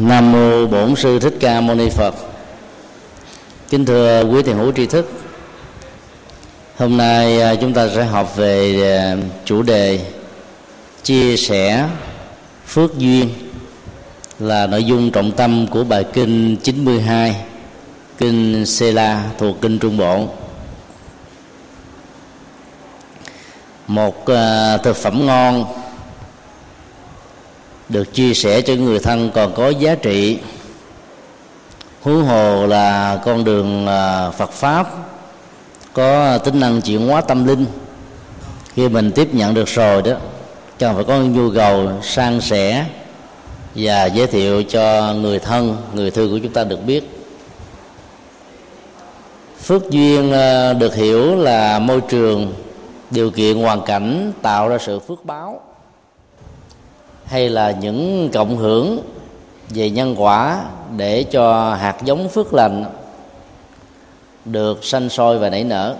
Nam mô Bổn sư Thích Ca Mâu Ni Phật. Kính thưa quý thiền hữu tri thức. Hôm nay à, chúng ta sẽ học về à, chủ đề chia sẻ phước duyên là nội dung trọng tâm của bài kinh 92 kinh Sela thuộc kinh Trung Bộ. Một à, thực phẩm ngon được chia sẻ cho người thân còn có giá trị. Huống hồ là con đường à, Phật pháp, có tính năng chuyển hóa tâm linh. Khi mình tiếp nhận được rồi đó, cần phải có nhu cầu san sẻ và giới thiệu cho người thân, người thương của chúng ta được biết. Phước duyên à, được hiểu là môi trường, điều kiện, hoàn cảnh, tạo ra sự phước báo hay là những cộng hưởng về nhân quả để cho hạt giống phước lành được sanh sôi và nảy nở?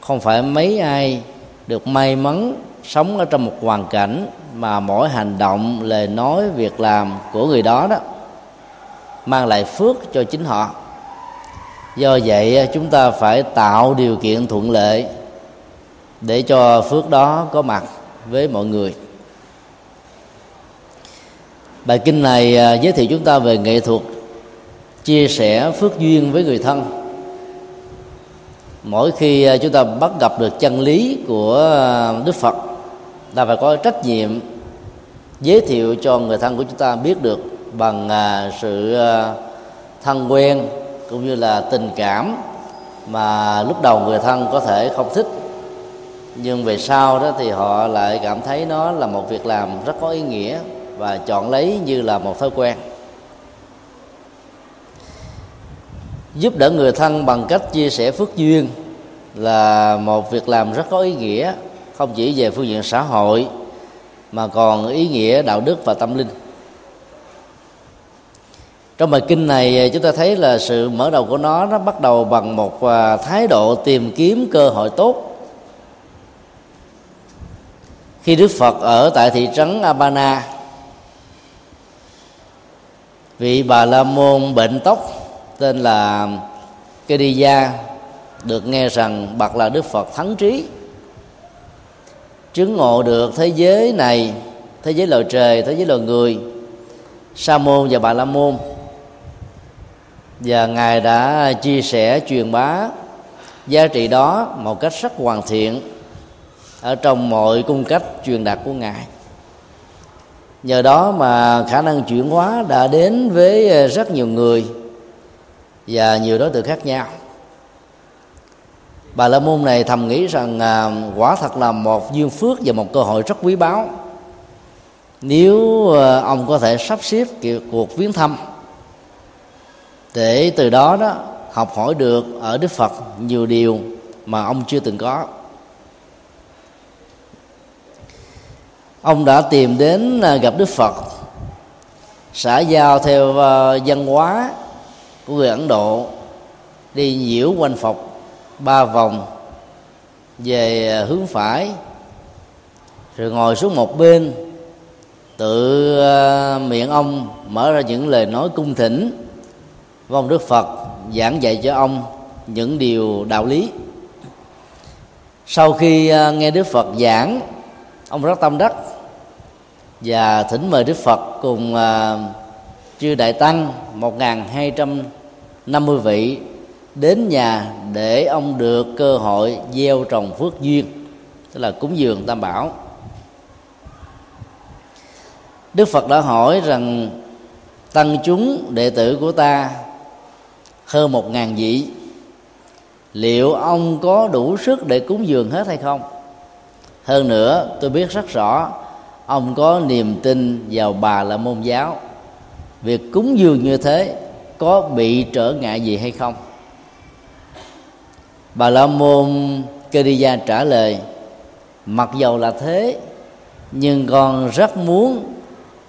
Không phải mấy ai được may mắn sống ở trong một hoàn cảnh mà mỗi hành động, lời nói, việc làm của người đó đó mang lại phước cho chính họ. Do vậy, chúng ta phải tạo điều kiện thuận lợi để cho phước đó có mặt với mọi người bài kinh này à, giới thiệu chúng ta về nghệ thuật, chia sẻ phước duyên với người thân. Mỗi khi à, chúng ta bắt gặp được chân lý của à, đức phật, ta phải có trách nhiệm giới thiệu cho người thân của chúng ta biết được bằng sự thân quen cũng như là tình cảm mà lúc đầu người thân có thể không thích. Nhưng về sau đó thì họ lại cảm thấy nó là một việc làm rất có ý nghĩa và chọn lấy như là một thói quen. Giúp đỡ người thân bằng cách chia sẻ phước duyên là một việc làm rất có ý nghĩa, không chỉ về phương diện xã hội, mà còn ý nghĩa đạo đức và tâm linh. Trong bài kinh này, chúng ta thấy là sự mở đầu của nó nó bắt đầu bằng một à, thái độ tìm kiếm cơ hội tốt. Khi đức phật ở tại thị trấn abana vị bà la môn bệnh tóc, tên là Kediya được nghe rằng bậc là đức phật thắng trí. Chứng ngộ được thế giới này, thế giới loài trời, thế giới loài người, sa môn và bà la môn. Và ngài đã chia sẻ, truyền bá giá trị đó một cách rất hoàn thiện ở trong mọi cung cách truyền đạt của ngài nhờ đó mà khả năng chuyển hóa đã đến với ờ, rất nhiều người và nhiều đối tượng khác nhau. Bà la môn này thầm nghĩ rằng à, quả thật là một duyên phước và một cơ hội rất quý báu. Nếu à, ông có thể sắp xếp cuộc viếng thăm để từ đó đó học hỏi được ở đức phật nhiều điều mà ông chưa từng có. Ông đã tìm đến à, gặp đức phật, xã giao theo à, văn hóa của người ấn độ, đi nhiễu quanh phật ba vòng về à, hướng phải, rồi ngồi xuống một bên, tự miệng ông mở ra những lời nói cung thỉnh. Với ông đức phật giảng dạy cho ông những điều đạo lý. Sau khi nghe đức phật giảng, ông rất tâm đắc và thỉnh mời Đức Phật cùng uh, chư đại tăng một hai trăm năm mươi vị đến nhà để ông được cơ hội gieo trồng phước duyên tức là cúng dường tam bảo. Đức phật đã hỏi rằng tăng chúng đệ tử của ta hơn một ngàn vị liệu ông có đủ sức để cúng dường hết hay không? Hơn nữa tôi biết rất rõ ông có niềm tin vào bà là môn giáo. Việc cúng dường như thế có bị trở ngại gì hay không? Bà la môn Kediya trả lời, mặc dầu là thế, nhưng con rất muốn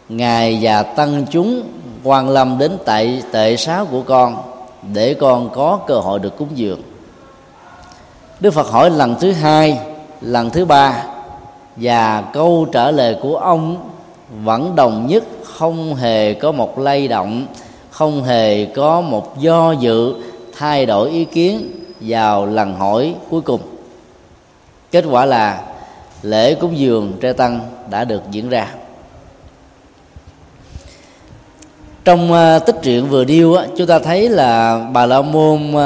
ngài và tăng chúng quan lâm đến tại tệ sáo của con để con có cơ hội được cúng dường. Đức phật hỏi lần thứ hai, lần thứ ba và câu trả lời của ông vẫn đồng nhất không hề có một lay động không hề có một do dự thay đổi ý kiến vào lần hỏi cuối cùng. Kết quả là lễ cúng dường tre tăng đã được diễn ra. Trong à, tích truyện vừa điêu chúng ta thấy là bà la môn uh,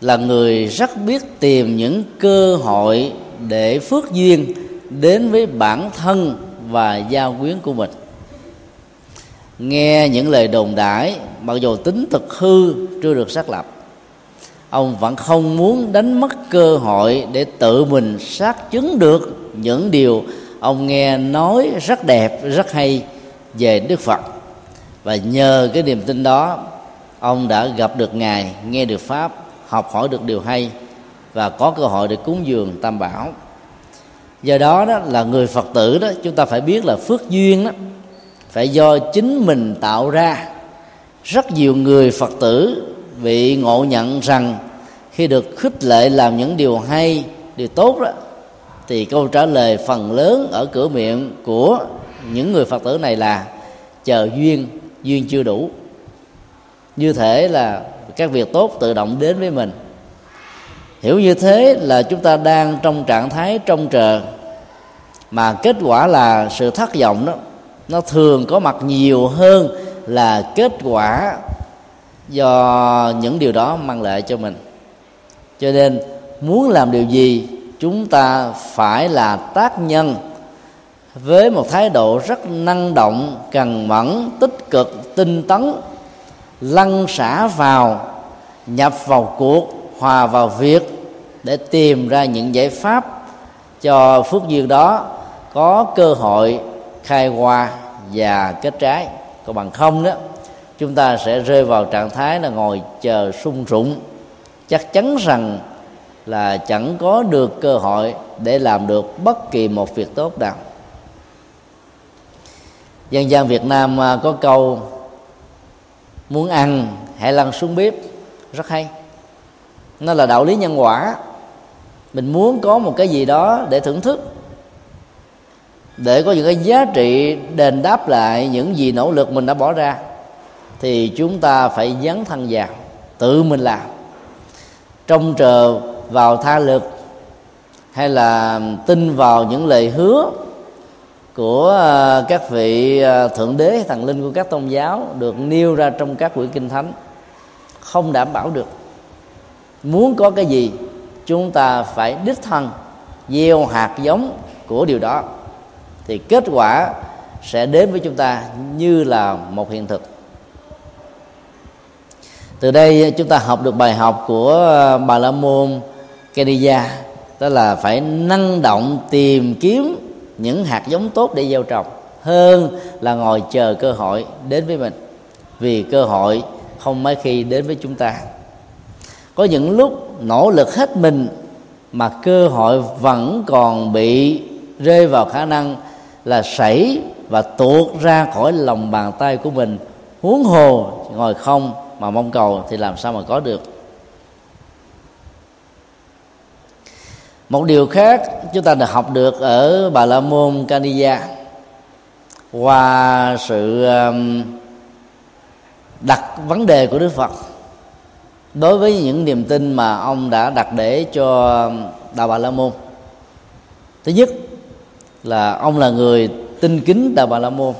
là người rất biết tìm những cơ hội để phước duyên đến với bản thân và gia quyến của mình. Nghe những lời đồn đãi, mặc dù tính thực hư, chưa được xác lập, ông vẫn không muốn đánh mất cơ hội để tự mình xác chứng được những điều ông nghe nói rất đẹp, rất hay về đức phật. Và nhờ cái niềm tin đó, ông đã gặp được ngài, nghe được pháp, học hỏi được điều hay và có cơ hội để cúng dường tam bảo. Do đó đó là người phật tử đó, chúng ta phải biết là phước duyên đó, phải do chính mình tạo ra. Rất nhiều người phật tử bị ngộ nhận rằng khi được khích lệ làm những điều hay, điều tốt đó, thì câu trả lời phần lớn ở cửa miệng của những người phật tử này là chờ duyên duyên chưa đủ. Như thể là các việc tốt tự động đến với mình hiểu như thế là chúng ta đang trong trạng thái trông chờ. Mà kết quả là sự thất vọng đó, nó thường có mặt nhiều hơn là kết quả do những điều đó mang lại cho mình. Cho nên, muốn làm điều gì, chúng ta phải là tác nhân với một thái độ rất năng động cần mẫn, tích cực, tinh tấn, lăn xả vào, nhập vào cuộc hòa vào việc để tìm ra những giải pháp cho phước duyên đó có cơ hội khai hoa và kết trái. Còn bằng không đó, chúng ta sẽ rơi vào trạng thái là ngồi chờ sung rụng chắc chắn rằng là chẳng có được cơ hội để làm được bất kỳ một việc tốt nào. Dân gian việt nam à, có câu, muốn ăn hãy lăn xuống bếp. Rất hay nó là đạo lý nhân quả, mình muốn có một cái gì đó để thưởng thức, để có những cái giá trị đền đáp lại những gì nỗ lực mình đã bỏ ra, thì chúng ta phải dấn thân vào, tự mình làm. Trông chờ vào tha lực, hay là tin vào những lời hứa của ờ, các vị ờ, thượng đế, thần linh của các tôn giáo được nêu ra trong các quyển kinh thánh, không đảm bảo được muốn có cái gì, chúng ta phải đích thân gieo hạt giống của điều đó. Thì kết quả sẽ đến với chúng ta như là một hiện thực. Từ đây chúng ta học được bài học của ờ, bà la môn Keniya đó là phải năng động tìm kiếm những hạt giống tốt để gieo trồng, hơn là ngồi chờ cơ hội đến với mình. Vì cơ hội không mấy khi đến với chúng ta có những lúc nỗ lực hết mình mà cơ hội vẫn còn bị rơi vào khả năng là sảy và tuột ra khỏi lòng bàn tay của mình. Huống hồ ngồi không mà mong cầu thì làm sao mà có được? Một điều khác chúng ta được học được ở bà la môn Kaniya qua sự um, đặt vấn đề của Đức Phật đối với những niềm tin mà ông đã đặt để cho đạo bà la môn thứ nhất là ông là người tin kính đạo bà la môn.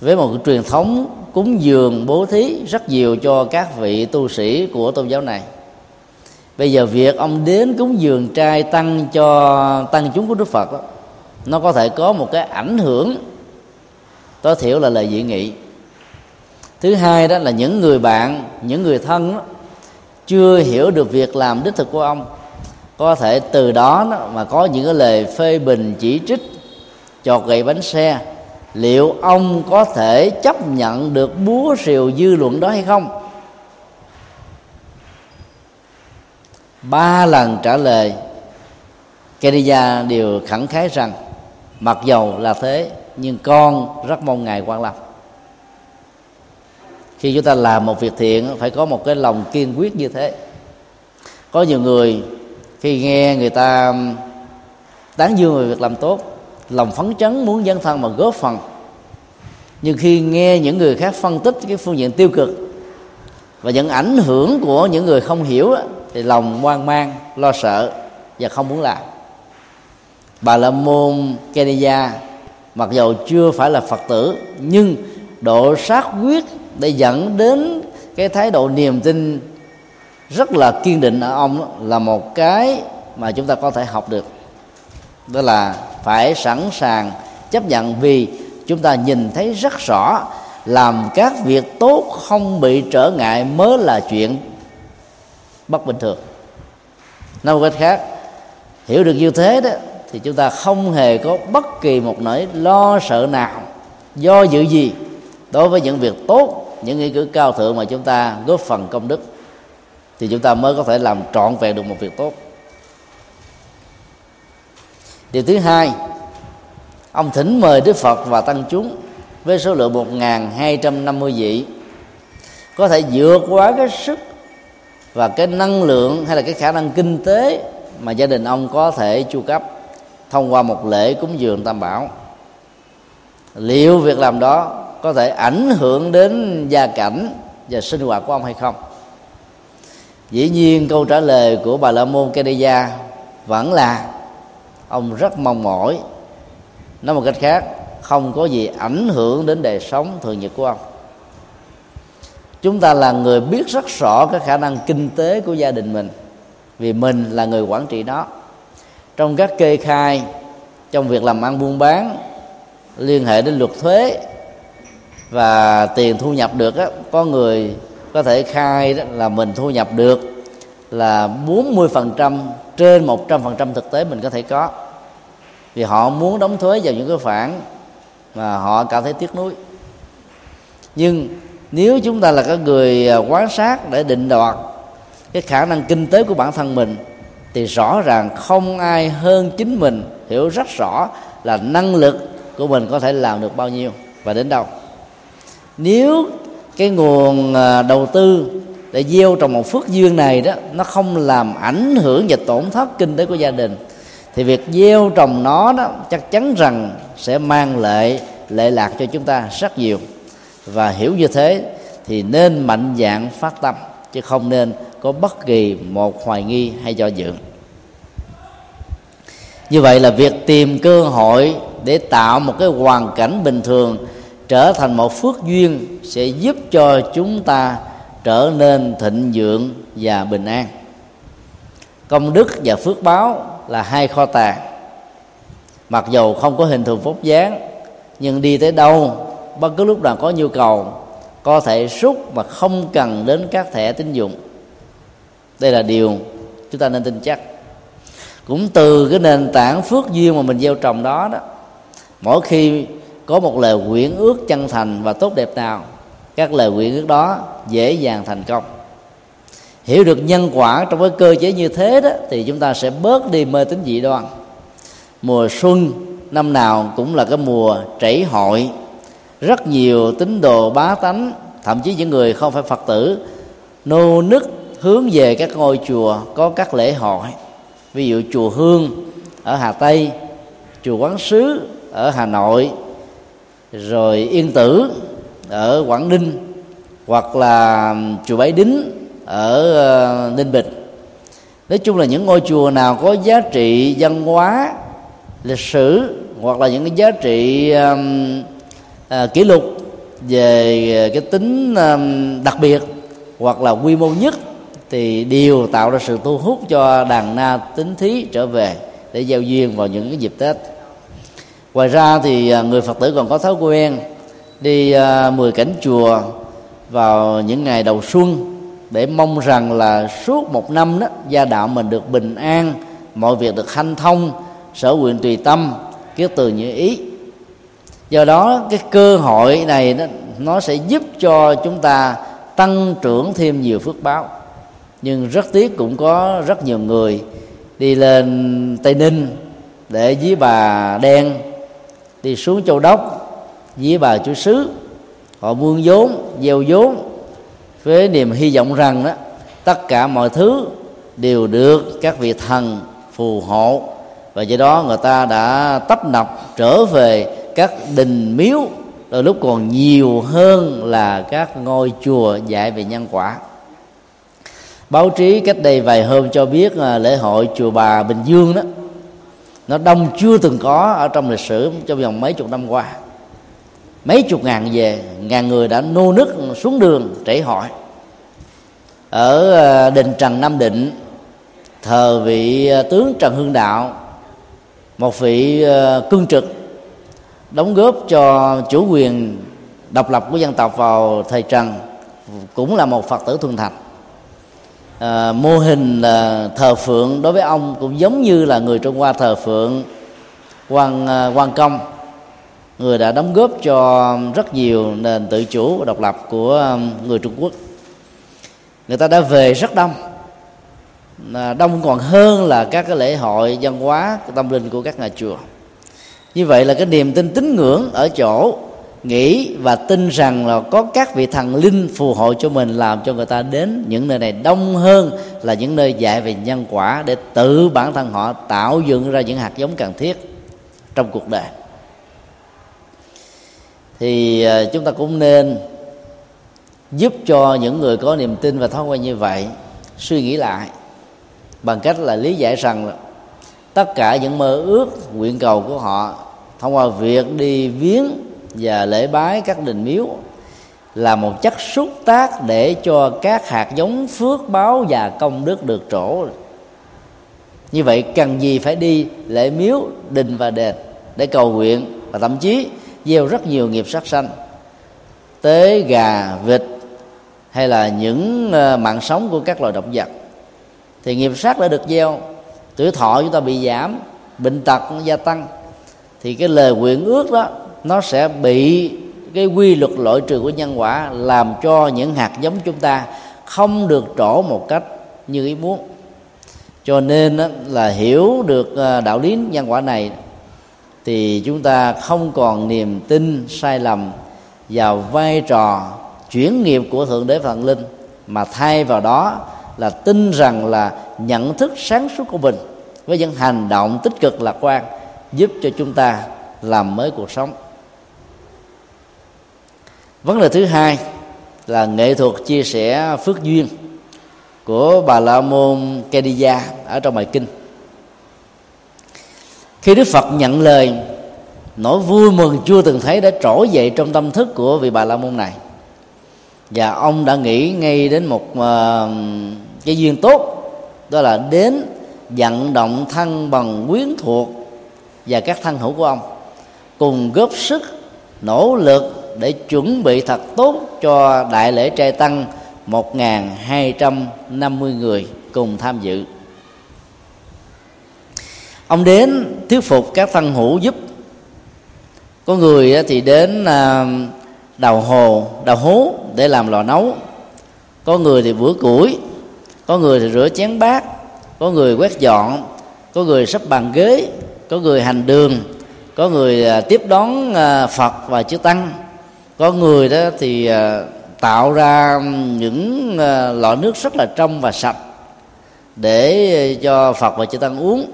Với một truyền thống cúng dường bố thí rất nhiều cho các vị tu sĩ của tôn giáo này. Bây giờ việc ông đến cúng dường trai tăng cho tăng chúng của đức phật đó, nó có thể có một cái ảnh hưởng tối thiểu là lời dị nghị thứ hai đó là những người bạn những người thân đó, chưa hiểu được việc làm đích thực của ông có thể từ đó, đó mà có những cái lời phê bình chỉ trích chọt gậy bánh xe. Liệu ông có thể chấp nhận được búa rìu dư luận đó hay không? Ba lần trả lời Kenya đều khẳng khái rằng mặc dầu là thế nhưng con rất mong ngài quan lâm khi chúng ta làm một việc thiện, phải có một cái lòng kiên quyết như thế. Có nhiều người, khi nghe người ta tán dương về việc làm tốt, lòng phấn chấn muốn dấn thân mà góp phần. Nhưng khi nghe những người khác phân tích cái phương diện tiêu cực và những ảnh hưởng của những người không hiểu thì lòng hoang mang, lo sợ và không muốn làm. Bà la môn kenya, mặc dầu chưa phải là phật tử, nhưng độ sát quyết để dẫn đến cái thái độ niềm tin rất là kiên định ở ông là một cái mà chúng ta có thể học được. Đó là phải sẵn sàng chấp nhận vì chúng ta nhìn thấy rất rõ làm các việc tốt không bị trở ngại mới là chuyện bất bình thường. Nói một cách khác, hiểu được như thế đó thì chúng ta không hề có bất kỳ một nỗi lo sợ nào, do dự gì đối với những việc tốt những nghĩa cử cao thượng mà chúng ta góp phần công đức, thì chúng ta mới có thể làm trọn vẹn được một việc tốt. Điều thứ hai, ông thỉnh mời đức phật và tăng chúng với số lượng 1.250 vị, có thể vượt quá cái sức và cái năng lượng hay là cái khả năng kinh tế mà gia đình ông có thể chu cấp thông qua một lễ cúng dường tam bảo. Liệu việc làm đó có thể ảnh hưởng đến gia cảnh và sinh hoạt của ông hay không? Dĩ nhiên câu trả lời của bà la môn Kedeya vẫn là ông rất mong mỏi. Nói một cách khác, không có gì ảnh hưởng đến đời sống thường nhật của ông. Chúng ta là người biết rất rõ cái khả năng kinh tế của gia đình mình, vì mình là người quản trị nó. Trong các kê khai, trong việc làm ăn buôn bán, liên hệ đến luật thuế và tiền thu nhập được á, có người có thể khai đó là mình thu nhập được là 40% trên 100% thực tế mình có thể có. Vì họ muốn đóng thuế vào những cái khoản mà họ cảm thấy tiếc nuối. Nhưng nếu chúng ta là các người à, quan sát để định đoạt cái khả năng kinh tế của bản thân mình thì rõ ràng không ai hơn chính mình hiểu rất rõ là năng lực của mình có thể làm được bao nhiêu và đến đâu nếu cái nguồn à, đầu tư để gieo trồng một phước duyên này đó, nó không làm ảnh hưởng và tổn thất kinh tế của gia đình, thì việc gieo trồng nó đó chắc chắn rằng sẽ mang lệ lệ lạc cho chúng ta rất nhiều. Và hiểu như thế thì nên mạnh dạng phát tâm, chứ không nên có bất kỳ một hoài nghi hay do dự. Như vậy là việc tìm cơ hội để tạo một cái hoàn cảnh bình thường trở thành một phước duyên sẽ giúp cho chúng ta trở nên thịnh vượng và bình an. Công đức và phước báo là hai kho tàng. Mặc dầu không có hình thù phúc dáng, nhưng đi tới đâu, bất cứ lúc nào có nhu cầu, có thể rút mà không cần đến các thẻ tín dụng. Đây là điều chúng ta nên tin chắc. Cũng từ cái nền tảng phước duyên mà mình gieo trồng đó đó, mỗi khi có một lời nguyện ước chân thành và tốt đẹp nào, các lời nguyện ước đó dễ dàng thành công. Hiểu được nhân quả trong cái cơ chế như thế đó, thì chúng ta sẽ bớt đi mê tín dị đoan. Mùa xuân năm nào cũng là cái mùa trảy hội. Rất nhiều tín đồ bá tánh, thậm chí những người không phải phật tử, nô nức hướng về các ngôi chùa có các lễ hội. Ví dụ chùa hương ở hà tây, chùa quán sứ ở hà nội rồi yên tử ở quảng ninh hoặc là chùa bái đính ở ờ, ninh bình. Nói chung là những ngôi chùa nào có giá trị văn hóa lịch sử hoặc là những cái giá trị um, à, kỷ lục về ờ, cái tính um, đặc biệt hoặc là quy mô nhất thì đều tạo ra sự thu hút cho đàn na tính thí trở về để giao duyên vào những cái dịp tết ngoài ra thì à, người phật tử còn có thói quen đi à, mười cảnh chùa vào những ngày đầu xuân để mong rằng là suốt một năm đó gia đạo mình được bình an mọi việc được hanh thông sở nguyện tùy tâm kiết từ như ý. Do đó cái cơ hội này đó, nó sẽ giúp cho chúng ta tăng trưởng thêm nhiều phước báo. Nhưng rất tiếc cũng có rất nhiều người đi lên tây ninh để với bà đen đi xuống châu đốc với bà chúa sứ. Họ vương vốn, gieo vốn, với niềm hy vọng rằng đó, tất cả mọi thứ đều được các vị thần phù hộ. Và do đó người ta đã tấp nập trở về các đình miếu, đôi lúc còn nhiều hơn là các ngôi chùa dạy về nhân quả. Báo chí cách đây vài hôm cho biết là lễ hội chùa bà bình dương đó nó đông chưa từng có ở trong lịch sử trong vòng mấy chục năm qua. Mấy chục ngàn về, ngàn người đã nô nức xuống đường trễ hội ở ờ, đình trần nam định, thờ vị ờ, tướng trần hưng đạo, một vị ờ, cương trực, đóng góp cho chủ quyền độc lập của dân tộc vào thời trần, cũng là một phật tử thuần thành à, mô hình là thờ phượng đối với ông cũng giống như là người trung hoa thờ phượng quan quan à, công. Người đã đóng góp cho rất nhiều nền tự chủ và độc lập của à, người trung quốc. Người ta đã về rất đông. À, đông còn hơn là các cái lễ hội văn hóa tâm linh của các nhà chùa. Như vậy là cái niềm tin tín ngưỡng ở chỗ nghĩ và tin rằng là có các vị thần linh phù hộ cho mình, làm cho người ta đến những nơi này đông hơn, là những nơi dạy về nhân quả, để tự bản thân họ tạo dựng ra những hạt giống cần thiết trong cuộc đời. Thì à, chúng ta cũng nên giúp cho những người có niềm tin và thói quen như vậy suy nghĩ lại bằng cách là lý giải rằng là tất cả những mơ ước, nguyện cầu của họ thông qua việc đi viếng và lễ bái các đình miếu là một chất xúc tác để cho các hạt giống phước báo và công đức được trổ. Như vậy cần gì phải đi lễ miếu, đình và đền để cầu nguyện và thậm chí gieo rất nhiều nghiệp sát sanh? Tế, gà, vịt hay là những ờ, mạng sống của các loài động vật? Thì nghiệp sát đã được gieo, tuổi thọ chúng ta bị giảm, bệnh tật gia tăng. Thì cái lời nguyện ước đó nó sẽ bị cái quy luật loại trừ của nhân quả làm cho những hạt giống chúng ta không được trổ một cách như ý muốn. Cho nên là hiểu được à, đạo lý nhân quả này thì chúng ta không còn niềm tin sai lầm vào vai trò chuyển nghiệp của thượng đế thần linh, mà thay vào đó là tin rằng là nhận thức sáng suốt của mình với những hành động tích cực lạc quan giúp cho chúng ta làm mới cuộc sống vấn đề thứ hai là nghệ thuật chia sẻ phước duyên của bà la môn Kediya ở trong bài kinh. Khi đức phật nhận lời nỗi vui mừng chưa từng thấy đã trỗi dậy trong tâm thức của vị bà la môn này. Và ông đã nghĩ ngay đến một uh, cái duyên tốt đó là đến vận động thân bằng quyến thuộc và các thân hữu của ông cùng góp sức nỗ lực để chuẩn bị thật tốt cho đại lễ trai tăng 1.250 người cùng tham dự. Ông đến thuyết phục các thân hữu giúp. Có người thì đến à, đào hồ, đào hố để làm lò nấu. Có người thì bữa củi, có người thì rửa chén bát, có người quét dọn, có người sắp bàn ghế, có người hành đường, có người à, tiếp đón à, phật và chư tăng có người đó thì à, tạo ra những à, lọ nước rất là trong và sạch để cho phật và chư tăng uống.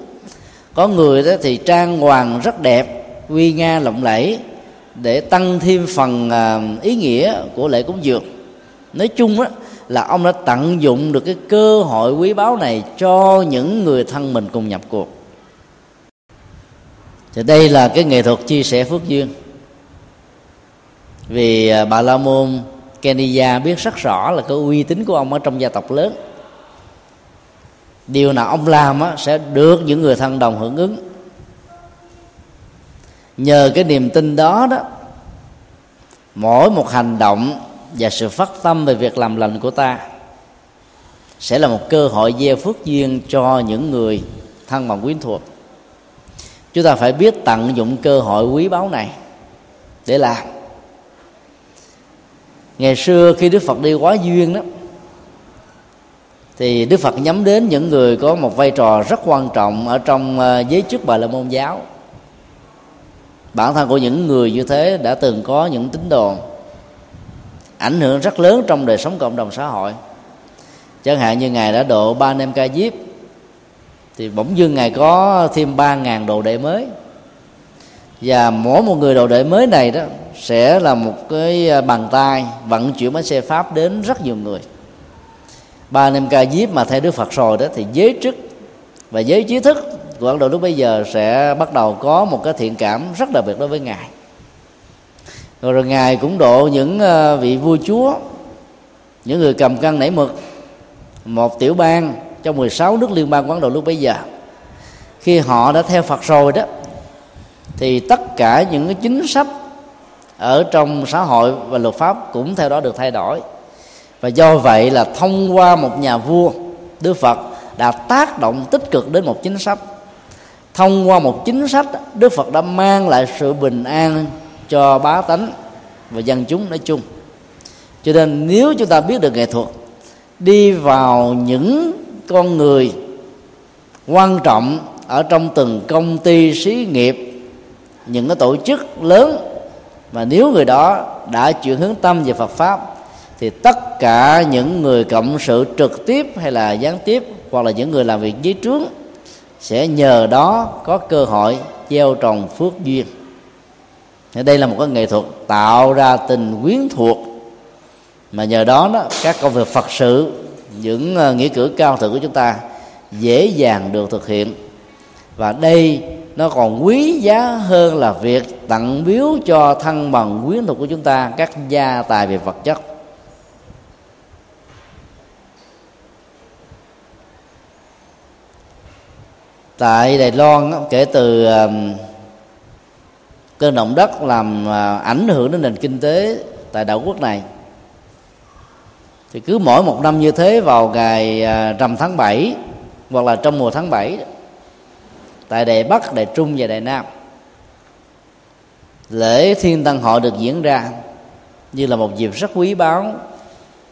Có người đó thì trang hoàng rất đẹp, uy nga lộng lẫy để tăng thêm phần à, ý nghĩa của lễ cúng dường. Nói chung á là ông đã tận dụng được cái cơ hội quý báu này cho những người thân mình cùng nhập cuộc. Thì đây là cái nghệ thuật chia sẻ phước duyên vì à, bà la môn kenya biết rất rõ là cái uy tín của ông ở trong gia tộc lớn. Điều nào ông làm á, sẽ được những người thân đồng hưởng ứng. Nhờ cái niềm tin đó đó mỗi một hành động và sự phát tâm về việc làm lành của ta sẽ là một cơ hội gieo phước duyên cho những người thân bằng quyến thuộc. Chúng ta phải biết tận dụng cơ hội quý báu này để làm ngày xưa khi đức phật đi quá duyên đó, thì đức phật nhắm đến những người có một vai trò rất quan trọng ở trong ờ, giới chức bà la môn giáo. Bản thân của những người như thế đã từng có những tín đồ ảnh hưởng rất lớn trong đời sống cộng đồng xã hội. Chẳng hạn như ngài đã độ ba nem ca diếp, thì bỗng dưng ngài có thêm ba ngàn đồ đệ mới. Và mỗi một người đồ đệ mới này đó sẽ là một cái à, bàn tay vận chuyển bánh xe pháp đến rất nhiều người. Ba năm ca diếp mà theo đức phật rồi đó thì giới chức và giới trí thức của ấn độ lúc bây giờ sẽ bắt đầu có một cái thiện cảm rất đặc biệt đối với ngài. Rồi, rồi ngài cũng độ những à, vị vua chúa những người cầm cân nảy mực một tiểu bang trong 16 nước liên bang quán Ấn Độ lúc bây giờ. Khi họ đã theo Phật rồi đó thì tất cả những cái chính sách ở trong xã hội và luật pháp cũng theo đó được thay đổi. Và do vậy là thông qua một nhà vua, Đức Phật đã tác động tích cực đến một chính sách. Thông qua một chính sách, Đức Phật đã mang lại sự bình an cho bá tánh và dân chúng nói chung. Cho nên nếu chúng ta biết được nghệ thuật, đi vào những con người quan trọng ở trong từng công ty xí nghiệp, những cái tổ chức lớn mà nếu người đó đã chuyển hướng tâm về Phật pháp, thì tất cả những người cộng sự trực tiếp hay là gián tiếp, hoặc là những người làm việc dưới trướng, sẽ nhờ đó có cơ hội gieo trồng phước duyên. Đây là một cái nghệ thuật tạo ra tình quyến thuộc. Mà nhờ đó đó, các công việc phật sự, những ờ, nghĩa cử cao thượng của chúng ta dễ dàng được thực hiện. Và đây nó còn quý giá hơn là việc tặng biếu cho thân bằng quyến thuộc của chúng ta, các gia tài về vật chất. Tại Đài Loan kể từ um, cơn động đất làm à, ảnh hưởng đến nền kinh tế tại đảo quốc này, thì cứ mỗi một năm như thế vào ngày à, rằm tháng 7 hoặc là trong mùa tháng 7 tại Đài Bắc, Đài Trung và Đài Nam. Lễ thiên tăng hội được diễn ra như là một dịp rất quý báu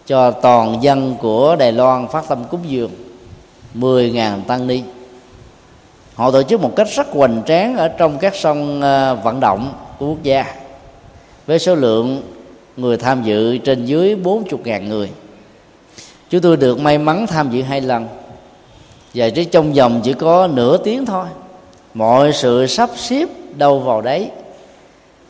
cho toàn dân của Đài Loan phát tâm cúng dường 10.000 tăng ni. Họ tổ chức một cách rất hoành tráng ở trong các sông ờ, vận động của quốc gia với số lượng người tham dự trên dưới 40.000 người. Chúng tôi được may mắn tham dự hai lần và chỉ trong vòng chỉ có nửa tiếng thôi mọi sự sắp xếp đâu vào đấy.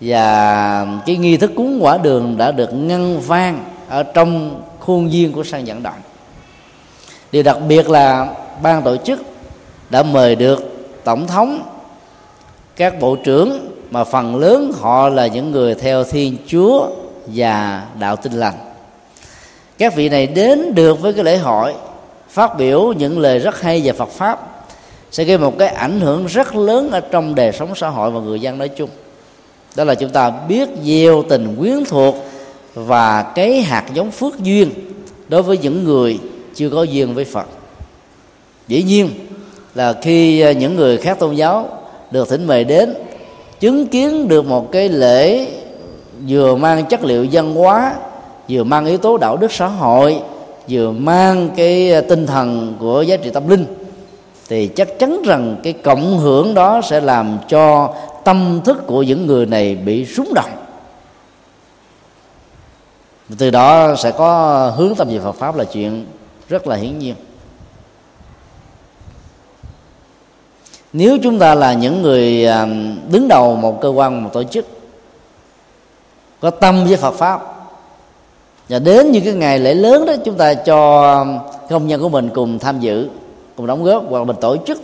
Và cái nghi thức cúng quả đường đã được ngăn vang ở trong khuôn viên của sân vận động. Điều đặc biệt là ban tổ chức đã mời được tổng thống, các bộ trưởng, mà phần lớn họ là những người theo thiên chúa và đạo Tin lành. Các vị này đến được với cái lễ hội, phát biểu những lời rất hay về Phật pháp sẽ gây một cái ảnh hưởng rất lớn ở trong đời sống xã hội và người dân nói chung. Đó là chúng ta biết gieo tình quyến thuộc và cái hạt giống phước duyên đối với những người chưa có duyên với Phật. Dĩ nhiên là khi à, những người khác tôn giáo được thỉnh mời đến, chứng kiến được một cái lễ vừa mang chất liệu văn hóa, vừa mang yếu tố đạo đức xã hội, vừa mang cái à, tinh thần của giá trị tâm linh thì chắc chắn rằng cái cộng hưởng đó sẽ làm cho tâm thức của những người này bị rúng động. Từ đó sẽ có hướng tâm về Phật pháp là chuyện rất là hiển nhiên. Nếu chúng ta là những người à, đứng đầu một cơ quan, một tổ chức, có tâm với Phật pháp, và đến những cái ngày lễ lớn đó, chúng ta cho à, công nhân của mình cùng tham dự cùng đóng góp hoặc mình tổ chức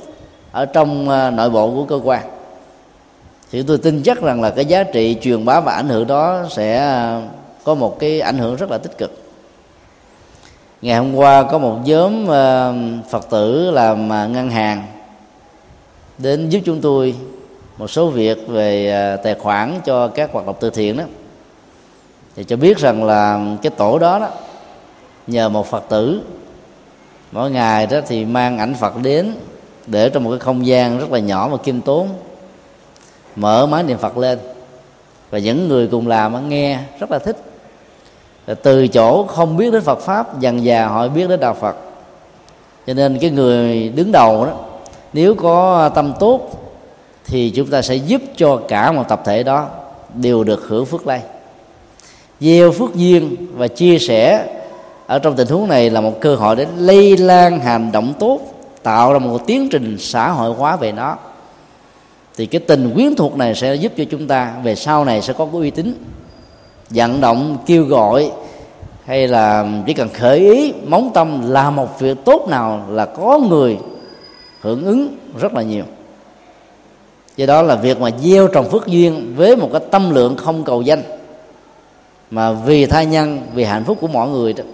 ở trong à, nội bộ của cơ quan. Thì tôi tin chắc rằng là cái giá trị truyền bá và ảnh hưởng đó sẽ à, có một cái ảnh hưởng rất là tích cực. Ngày hôm qua có một nhóm à, phật tử làm ngân hàng đến giúp chúng tôi một số việc về tài khoản cho các hoạt động từ thiện đó. Thì cho biết rằng là cái tổ đó đó, nhờ một phật tử mỗi ngày đó thì mang ảnh phật đến, để trong một cái không gian rất là nhỏ và kim tốn. Mở máy niệm phật lên. Và những người cùng làm nghe rất là thích. Từ chỗ không biết đến phật pháp, dần dà họ biết đến đạo phật. Cho nên cái người đứng đầu đó, nếu có tâm tốt, thì chúng ta sẽ giúp cho cả một tập thể đó đều được hưởng phước lây. Gieo phước duyên và chia sẻ ở trong tình huống này là một cơ hội để lây lan hành động tốt, tạo ra một tiến trình xã hội hóa về nó. Thì cái tình quyến thuộc này sẽ giúp cho chúng ta, về sau này sẽ có cái uy tín, vận động, kêu gọi, hay là chỉ cần khởi ý, móng tâm làm một việc tốt nào là có người hưởng ứng rất là nhiều. Do đó là việc mà gieo trồng phước duyên với một cái tâm lượng không cầu danh, mà vì tha nhân, vì hạnh phúc của mọi người đó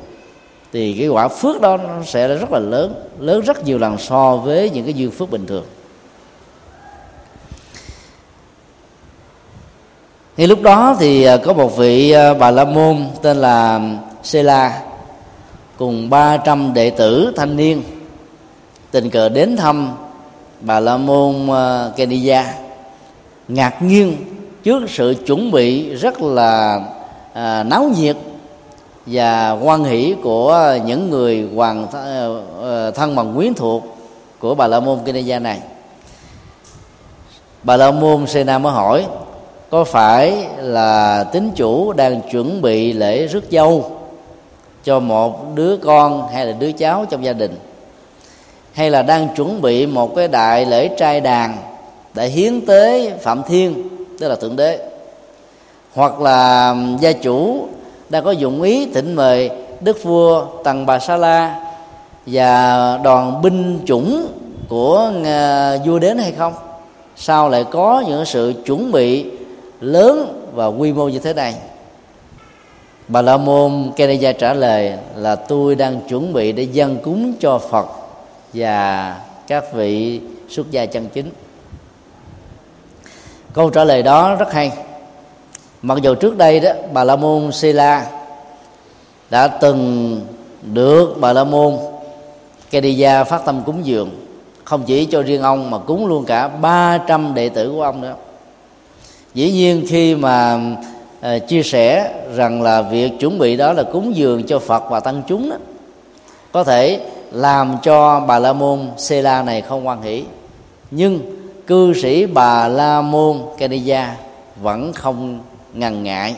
thì cái quả phước đó nó sẽ rất là lớn lớn rất nhiều lần so với những cái duyên phước bình thường. Ngay lúc đó thì à, có một vị à, bà la môn tên là Sela cùng 300 đệ tử thanh niên tình cờ đến thăm bà la môn à, Kenya. Ngạc nhiên trước sự chuẩn bị rất là à, náo nhiệt và quan hỷ của những người hoàng ờ, ờ, thân bằng quyến thuộc của bà la môn Kenya này. Bà la môn Sena mới hỏi, có phải là tín chủ đang chuẩn bị lễ rước dâu cho một đứa con hay là đứa cháu trong gia đình? Hay là đang chuẩn bị một cái đại lễ trai đàn để hiến tế phạm thiên, tức là thượng đế? Hoặc là gia chủ đã có dụng ý thỉnh mời đức vua tần bà sa la và đoàn binh chủng của à, vua đến hay không? Sao lại có những sự chuẩn bị lớn và quy mô như thế này? Bà la môn Kenya trả lời là tôi đang chuẩn bị để dân cúng cho phật và các vị xuất gia chân chính. Câu trả lời đó rất hay mặc dù trước đây đó bà la môn sila đã từng được bà la môn Kedija phát tâm cúng dường. Không chỉ cho riêng ông mà cúng luôn cả 300 đệ tử của ông nữa. Dĩ nhiên khi mà uh, chia sẻ rằng là việc chuẩn bị đó là cúng dường cho phật và tăng chúng đó có thể làm cho bà la môn xê la này không quan hỷ. Nhưng cư sĩ bà la môn Kedija vẫn không ngần ngại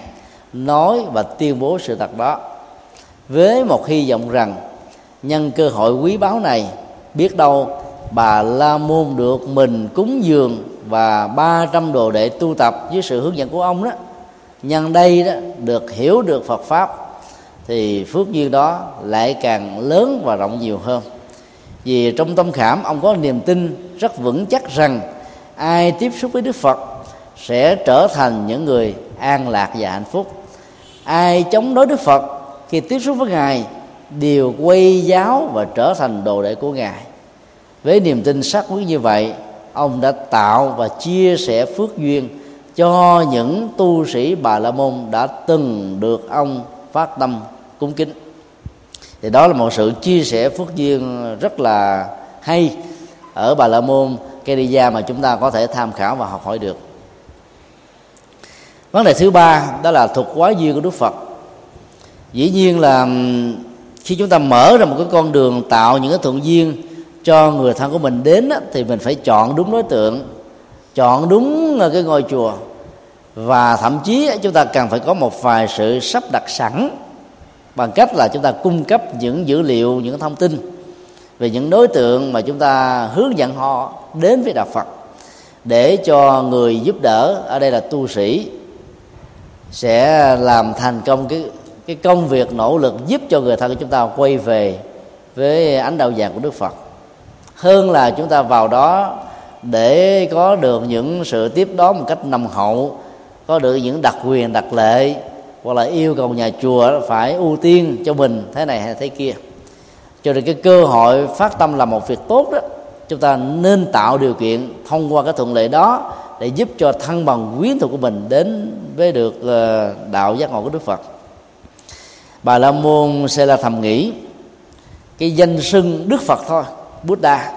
nói và tuyên bố sự thật đó. Với một hy vọng rằng nhân cơ hội quý báu này, biết đâu bà la môn được mình cúng dường và 300 đồ đệ tu tập dưới sự hướng dẫn của ông đó. Nhân đây đó, được hiểu được Phật pháp, thì phước duyên đó lại càng lớn và rộng nhiều hơn. Vì trong tâm khảm, ông có niềm tin rất vững chắc rằng ai tiếp xúc với Đức Phật sẽ trở thành những người an lạc và hạnh phúc. Ai chống đối Đức Phật khi tiếp xúc với Ngài đều quay giáo và trở thành đồ đệ của Ngài. Với niềm tin sắc quyết như vậy, ông đã tạo và chia sẻ phước duyên cho những tu sĩ bà la môn đã từng được ông phát tâm cúng kính. Thì đó là một sự chia sẻ phước duyên rất là hay ở bà la môn Kenya mà chúng ta có thể tham khảo và học hỏi được vấn đề thứ ba đó là thuật hóa duyên của đức phật. Dĩ nhiên là khi chúng ta mở ra một cái con đường tạo những cái thuận duyên cho người thân của mình đến đó, thì mình phải chọn đúng đối tượng chọn đúng ờ, cái ngôi chùa. Và thậm chí chúng ta cần phải có một vài sự sắp đặt sẵn bằng cách là chúng ta cung cấp những dữ liệu những thông tin về những đối tượng mà chúng ta hướng dẫn họ đến với đạo Phật để cho người giúp đỡ. Ở đây là tu sĩ sẽ làm thành công cái cái công việc nỗ lực giúp cho người thân của chúng ta quay về với ánh đạo vàng của Đức Phật. Hơn là chúng ta vào đó để có được những sự tiếp đón một cách nồng hậu, có được những đặc quyền, đặc lệ, hoặc là yêu cầu nhà chùa phải ưu tiên cho mình thế này hay thế kia. Cho nên cái cơ hội phát tâm là một việc tốt đó. Chúng ta nên tạo điều kiện thông qua cái thuận lợi đó để giúp cho thân bằng quyến thuộc của mình đến với được ờ, đạo giác ngộ của Đức Phật. Bà la môn sẽ là thầm nghĩ, cái danh xưng Đức Phật thôi, Buddha,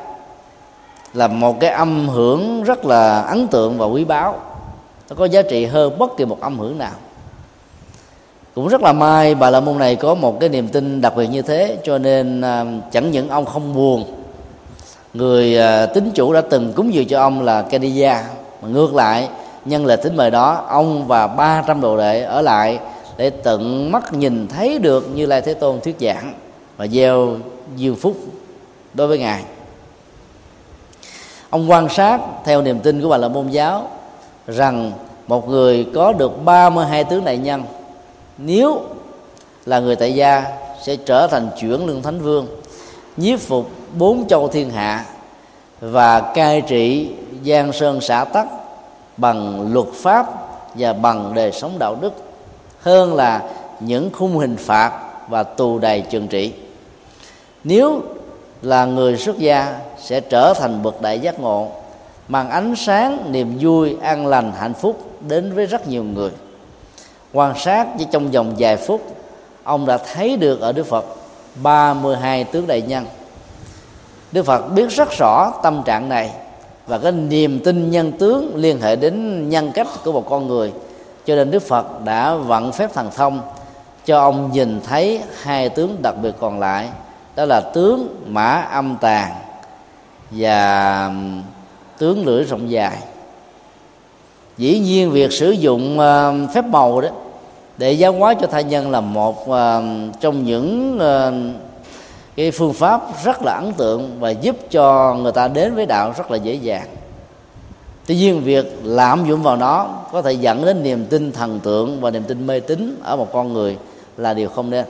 là một cái âm hưởng rất là ấn tượng và quý báu. Nó có giá trị hơn bất kỳ một âm hưởng nào. Cũng rất là may bà la môn này có một cái niềm tin đặc biệt như thế, cho nên ờ, chẳng những ông không buồn, người ờ, tín chủ đã từng cúng dường cho ông là Kenya mà ngược lại, nhân lệ tính mời đó, ông và 300 đồ đệ ở lại để tận mắt nhìn thấy được như lai thế tôn thuyết giảng và gieo nhiều phúc đối với ngài. Ông quan sát theo niềm tin của bà là môn giáo rằng một người có được 32 tướng đại nhân nếu là người tại gia sẽ trở thành chuyển lương thánh vương, nhiếp phục bốn châu thiên hạ và cai trị giang sơn xã tắc bằng luật pháp và bằng đời sống đạo đức hơn là những khung hình phạt và tù đầy trừng trị. Nếu là người xuất gia sẽ trở thành bậc đại giác ngộ, mang ánh sáng, niềm vui, an lành, hạnh phúc đến với rất nhiều người. Quan sát chỉ trong vòng vài phút, ông đã thấy được ở Đức Phật 32 tướng đại nhân. Đức Phật biết rất rõ tâm trạng này và cái niềm tin nhân tướng liên hệ đến nhân cách của một con người. Cho nên Đức Phật đã vận phép thần thông, cho ông nhìn thấy hai tướng đặc biệt còn lại, đó là tướng mã âm tàn và tướng lưỡi rộng dài. Dĩ nhiên việc sử dụng phép màu đó để giáo hóa cho thai nhân là một trong những cái phương pháp rất là ấn tượng và giúp cho người ta đến với đạo rất là dễ dàng. Tuy nhiên, việc lạm dụng vào nó có thể dẫn đến niềm tin thần tượng và niềm tin mê tín ở một con người là điều không nên.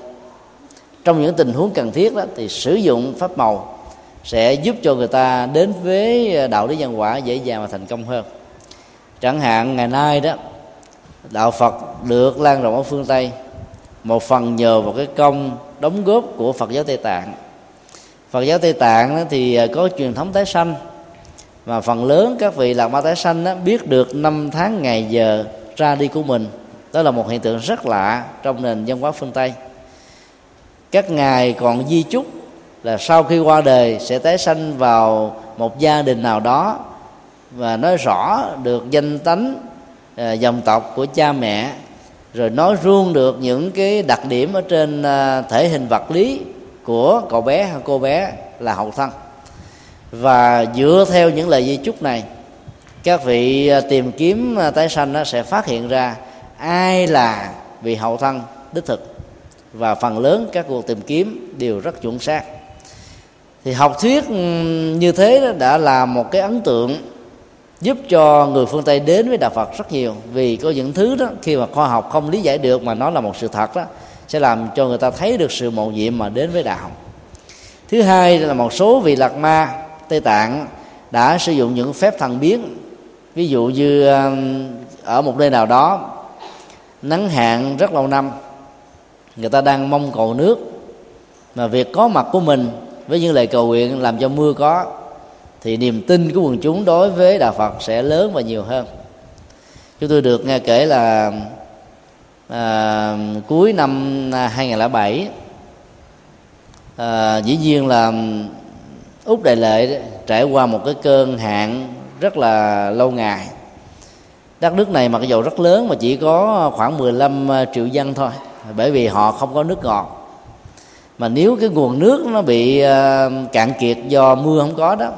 Trong những tình huống cần thiết đó, thì sử dụng pháp màu sẽ giúp cho người ta đến với đạo lý nhân quả dễ dàng và thành công hơn. Chẳng hạn, ngày nay đó, đạo phật được lan rộng ở phương tây, một phần nhờ vào cái công đóng góp của phật giáo tây tạng. Phật giáo tây tạng thì à, có truyền thống tái sanh. Mà phần lớn các vị lạc ma tái sanh đó, biết được năm tháng ngày giờ ra đi của mình. Đó là một hiện tượng rất lạ trong nền văn hóa phương tây. Các ngài còn di chúc là sau khi qua đời sẽ tái sanh vào một gia đình nào đó và nói rõ được danh tánh à, dòng tộc của cha mẹ rồi nói luôn được những cái đặc điểm ở trên à, thể hình vật lý của cậu bé hay cô bé là hậu thân. Và dựa theo những lời di chúc này, các vị à, tìm kiếm à, tái sanh sẽ phát hiện ra ai là vị hậu thân đích thực. Và phần lớn các cuộc tìm kiếm đều rất chuẩn xác. Thì học thuyết như thế đã là một cái ấn tượng giúp cho người phương tây đến với đạo phật rất nhiều. Vì có những thứ đó, khi mà khoa học không lý giải được mà nó là một sự thật đó, sẽ làm cho người ta thấy được sự mầu nhiệm mà đến với đạo. Thứ hai là một số vị lạc ma, tây tạng đã sử dụng những phép thần biến. Ví dụ như um, ở một nơi nào đó, nắng hạn rất lâu năm, người ta đang mong cầu nước, mà việc có mặt của mình với những lời cầu nguyện làm cho mưa có thì niềm tin của quần chúng đối với đạo Phật sẽ lớn và nhiều hơn. Chúng tôi được nghe kể là à, cuối năm à, 2007 à, dĩ nhiên là úc đại lệ trải qua một cái cơn hạn rất là lâu ngày. Đất nước này mặc dù rất lớn mà chỉ có khoảng 15 triệu dân thôi bởi vì họ không có nước ngọt. Mà nếu cái nguồn nước nó bị à, cạn kiệt do mưa không có đó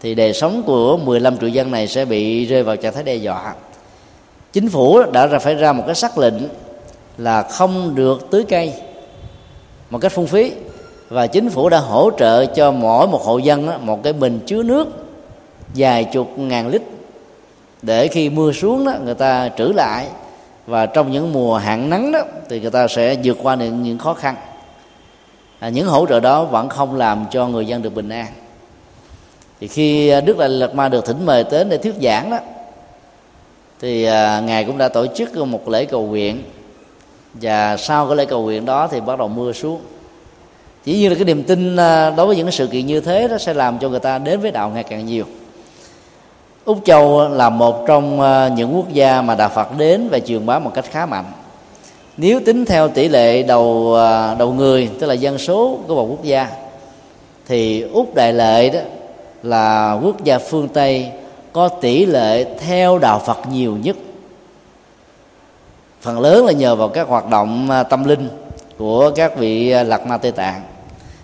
thì đời sống của 15 triệu dân này sẽ bị rơi vào trạng thái đe dọa. Chính phủ đã ra phải ra một cái sắc lệnh là không được tưới cây một cách phung phí. Và chính phủ đã hỗ trợ cho mỗi một hộ dân một cái bình chứa nước dài chục ngàn lít để khi mưa xuống đó người ta trữ lại. Và trong những mùa hạn nắng đó thì người ta sẽ vượt qua được những khó khăn. À, những hỗ trợ đó vẫn không làm cho người dân được bình an thì khi à, đức đại lạt ma được thỉnh mời đến để thuyết giảng đó, thì à, ngài cũng đã tổ chức một lễ cầu nguyện. Và sau cái lễ cầu nguyện đó thì bắt đầu mưa xuống. Chỉ như là cái niềm tin à, đối với những sự kiện như thế đó sẽ làm cho người ta đến với đạo ngày càng nhiều. Úc châu là một trong những quốc gia mà đạo phật đến và truyền bá một cách khá mạnh. Nếu tính theo tỷ lệ đầu đầu người, tức là dân số của một quốc gia, thì úc đại lệ đó là quốc gia phương tây có tỷ lệ theo đạo phật nhiều nhất. Phần lớn là nhờ vào các hoạt động à, tâm linh của các vị à, lạc ma tây tạng.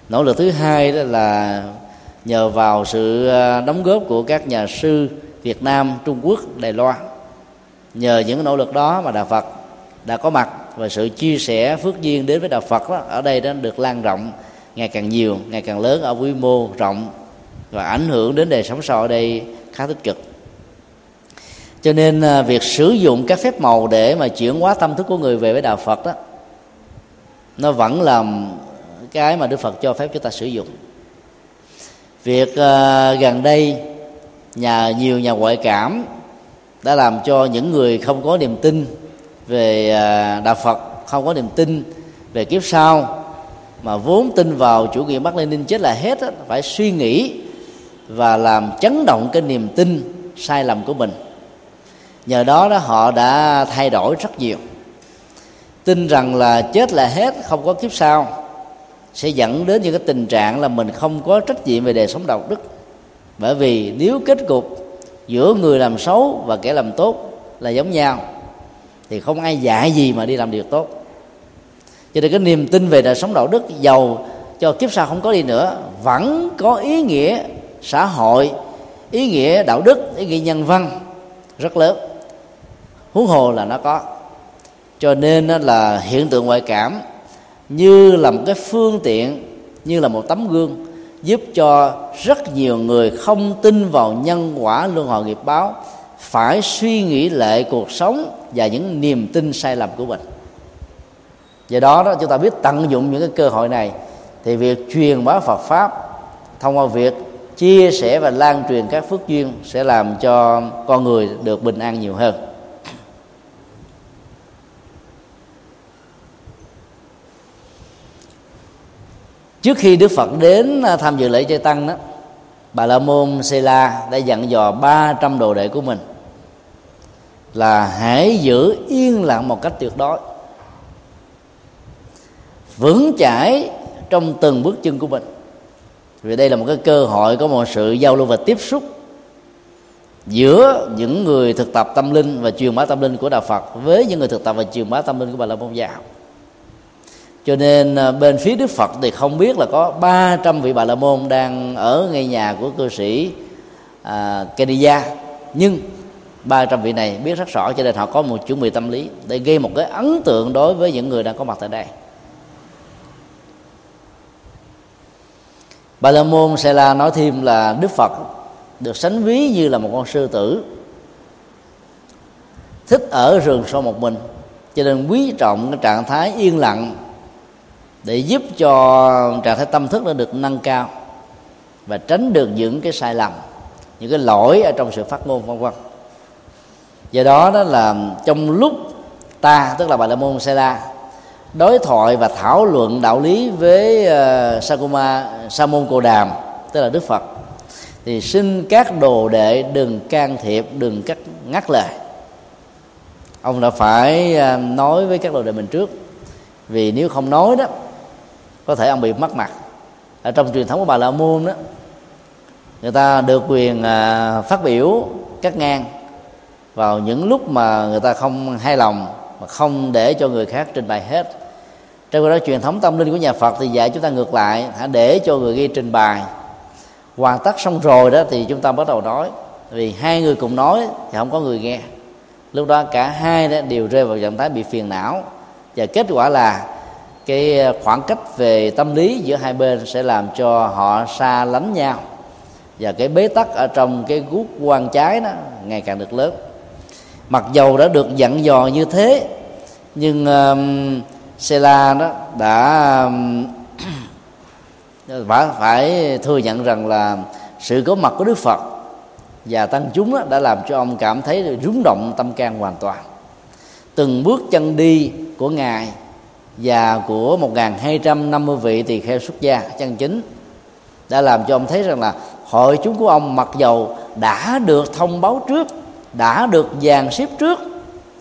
Nỗ lực thứ hai đó là nhờ vào sự à, đóng góp của các nhà sư Việt Nam, Trung Quốc, Đài Loan. Nhờ những nỗ lực đó mà đạo Phật đã có mặt và sự chia sẻ phước duyên đến với đạo Phật đó, ở đây đã được lan rộng ngày càng nhiều, ngày càng lớn ở quy mô rộng và ảnh hưởng đến đời sống sau ở đây khá tích cực. Cho nên à, việc sử dụng các phép màu để mà chuyển hóa tâm thức của người về với đạo phật đó nó vẫn là cái mà đức phật cho phép chúng ta sử dụng. Việc uh, gần đây nhà nhiều nhà ngoại cảm đã làm cho những người không có niềm tin về uh, đạo phật không có niềm tin về kiếp sau mà vốn tin vào chủ nghĩa Mác Lênin chết là hết đó, phải suy nghĩ và làm chấn động cái niềm tin sai lầm của mình. Nhờ đó đó họ đã thay đổi rất nhiều. Tin rằng là chết là hết, không có kiếp sau, sẽ dẫn đến những cái tình trạng là mình không có trách nhiệm về đời sống đạo đức. Bởi vì nếu kết cục giữa người làm xấu và kẻ làm tốt là giống nhau, thì không ai dạy gì mà đi làm điều tốt. Cho nên cái niềm tin về đời sống đạo đức giàu cho kiếp sau không có đi nữa, vẫn có ý nghĩa xã hội, ý nghĩa đạo đức, ý nghĩa nhân văn rất lớn. Huống hồ là nó có. Cho nên là hiện tượng ngoại cảm như là một cái phương tiện, như là một tấm gương giúp cho rất nhiều người không tin vào nhân quả luân hồi nghiệp báo phải suy nghĩ lại cuộc sống và những niềm tin sai lầm của mình. Do đó đó, chúng ta biết tận dụng những cái cơ hội này thì việc truyền bá Phật pháp thông qua việc chia sẻ và lan truyền các phước duyên sẽ làm cho con người được bình an nhiều hơn. Trước khi đức phật đến à, tham dự lễ chay tăng đó, bà la môn sê la đã dặn dò 300 đồ đệ của mình là hãy giữ yên lặng một cách tuyệt đối, vững chãi trong từng bước chân của mình vì đây là một cái cơ hội có một sự giao lưu và tiếp xúc giữa những người thực tập tâm linh và truyền bá tâm linh của đạo Phật với những người thực tập và truyền bá tâm linh của Bà La Môn giáo. Cho nên à, bên phía Đức Phật thì không biết là có 300 vị Bà La Môn đang ở ngay nhà của cư sĩ à, Kenya nhưng 300 vị này biết rất rõ cho nên họ có một chuẩn bị tâm lý để gây một cái ấn tượng đối với những người đang có mặt tại đây. Bà La Môn Sê La nói thêm là Đức Phật được sánh ví như là một con sư tử, thích ở rừng sâu một mình. Cho nên quý trọng cái trạng thái yên lặng để giúp cho trạng thái tâm thức nó được nâng cao và tránh được những cái sai lầm, những cái lỗi ở trong sự phát ngôn vân vân. Do đó đó là trong lúc ta, tức là bà la môn Sê la đối thoại và thảo luận đạo lý với uh, Sakuma Sa môn Cồ Đàm tức là Đức Phật. Thì xin các đồ đệ đừng can thiệp đừng cắt ngắt lời. Ông đã phải uh, nói với các đồ đệ mình trước. Vì nếu không nói đó có thể ông bị mất mặt. Ở trong truyền thống của bà la môn đó người ta được quyền uh, phát biểu cắt ngang vào những lúc mà người ta không hài lòng mà không để cho người khác trình bày hết trong đó truyền thống tâm linh của nhà phật thì dạy chúng ta ngược lại hãy để cho người ghi trình bày. Hoàn tất xong rồi đó thì chúng ta bắt đầu nói. Vì hai người cùng nói thì không có người nghe. Lúc đó cả hai đó đều rơi vào trạng thái bị phiền não. Và kết quả là cái ờ, khoảng cách về tâm lý giữa hai bên sẽ làm cho họ xa lánh nhau. Và cái bế tắc ở trong cái gút quan trái đó ngày càng được lớn. Mặc dầu đã được dặn dò như thế nhưng uh, Sela đó đã um, phải phải thừa nhận rằng là sự có mặt của Đức Phật và tăng chúng đã làm cho ông cảm thấy rúng động tâm can hoàn toàn. Từng bước chân đi của ngài và của 1.250 vị tỳ kheo xuất gia chân chính đã làm cho ông thấy rằng là hội chúng của ông mặc dầu đã được thông báo trước, đã được dàn xếp trước,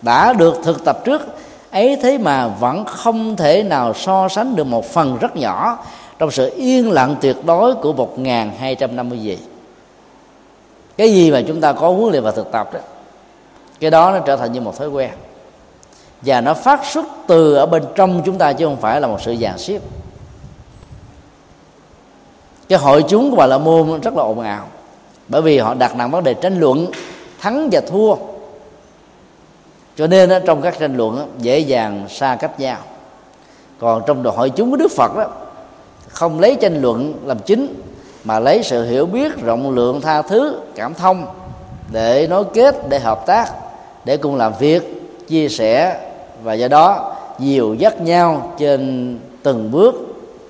đã được thực tập trước ấy thế mà vẫn không thể nào so sánh được một phần rất nhỏ trong sự yên lặng tuyệt đối của 1.250 vị. Cái gì mà chúng ta có huấn luyện và thực tập đó, cái đó nó trở thành như một thói quen. Và nó phát xuất từ ở bên trong chúng ta chứ không phải là một sự dàn xếp. Cái hội chúng của bà la môn rất là ồn ào, bởi vì họ đặt nặng vấn đề tranh luận, thắng và thua cho nên đó, trong các tranh luận đó, dễ dàng xa cách nhau. Còn trong đội hội chúng của đức phật đó không lấy tranh luận làm chính mà lấy sự hiểu biết rộng lượng tha thứ cảm thông để nối kết để hợp tác để cùng làm việc chia sẻ và do đó dìu dắt nhau trên từng bước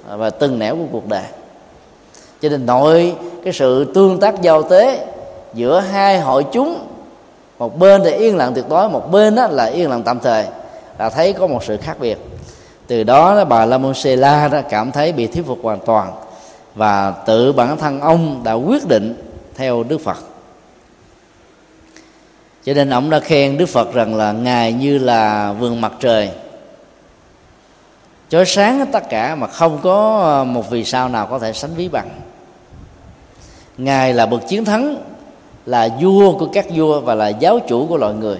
và từng nẻo của cuộc đời. Cho nên nội cái sự tương tác giao tế giữa hai hội chúng một bên thì yên lặng tuyệt đối, một bên đó là yên lặng tạm thời. Là thấy có một sự khác biệt. Từ đó bà la môn la cảm thấy bị thuyết phục hoàn toàn và tự bản thân ông đã quyết định theo đức phật. Cho nên ông đã khen đức phật rằng là ngài như là vườn mặt trời. Chói sáng tất cả mà không có ờ, một vì sao nào có thể sánh ví bằng. Ngài là bậc chiến thắng là vua của các vua và là giáo chủ của loài người.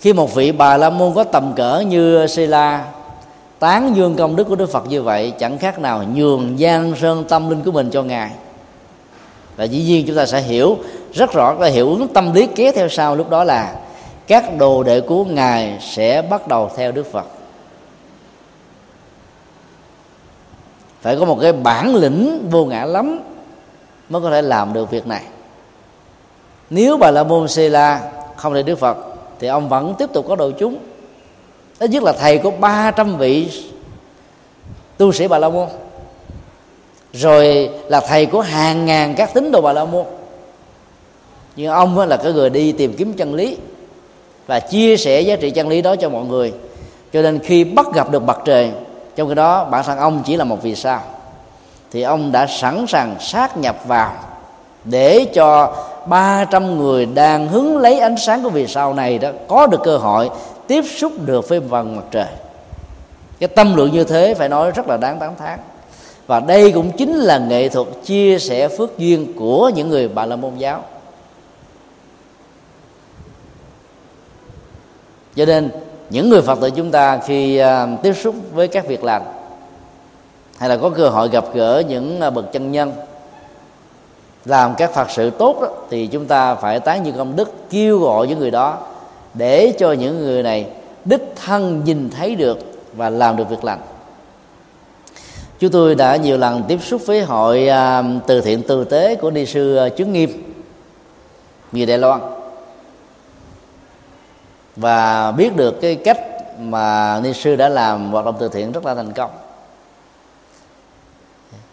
Khi một vị bà la môn có tầm cỡ như sê la tán dương công đức của đức phật như vậy, chẳng khác nào nhường gian sơn tâm linh của mình cho ngài. Và dĩ nhiên chúng ta sẽ hiểu rất rõ cái hiệu ứng tâm lý kế theo sau lúc đó là các đồ đệ của ngài sẽ bắt đầu theo đức phật. Phải có một cái bản lĩnh vô ngã lắm mới có thể làm được việc này nếu bà la môn xê la không để đức phật, thì ông vẫn tiếp tục có độ chúng. Ít nhất là thầy có 300 vị tu sĩ bà la môn. Rồi là thầy của hàng ngàn các tín đồ bà la môn. Nhưng ông là cái người đi tìm kiếm chân lý và chia sẻ giá trị chân lý đó cho mọi người. Cho nên khi bắt gặp được mặt trời, trong khi đó bản thân ông chỉ là một vì sao. Thì ông đã sẵn sàng sát nhập vào để cho 300 người đang hứng lấy ánh sáng của vì sao này đó có được cơ hội tiếp xúc được với vầng mặt trời. Cái tâm lượng như thế phải nói rất là đáng tán thán. Và đây cũng chính là nghệ thuật chia sẻ phước duyên của những người bà la môn giáo. Cho nên những người phật tử chúng ta khi uh, tiếp xúc với các việc làm hay là có cơ hội gặp gỡ những uh, bậc chân nhân làm các phật sự tốt đó, thì chúng ta phải tán như công đức kêu gọi những người đó để cho những người này đích thân nhìn thấy được và làm được việc lành. Chúng tôi đã nhiều lần tiếp xúc với hội à, từ thiện từ tế của ni sư à, chứng nghiêm người đài loan. Và biết được cái cách mà ni sư đã làm hoạt động từ thiện rất là thành công.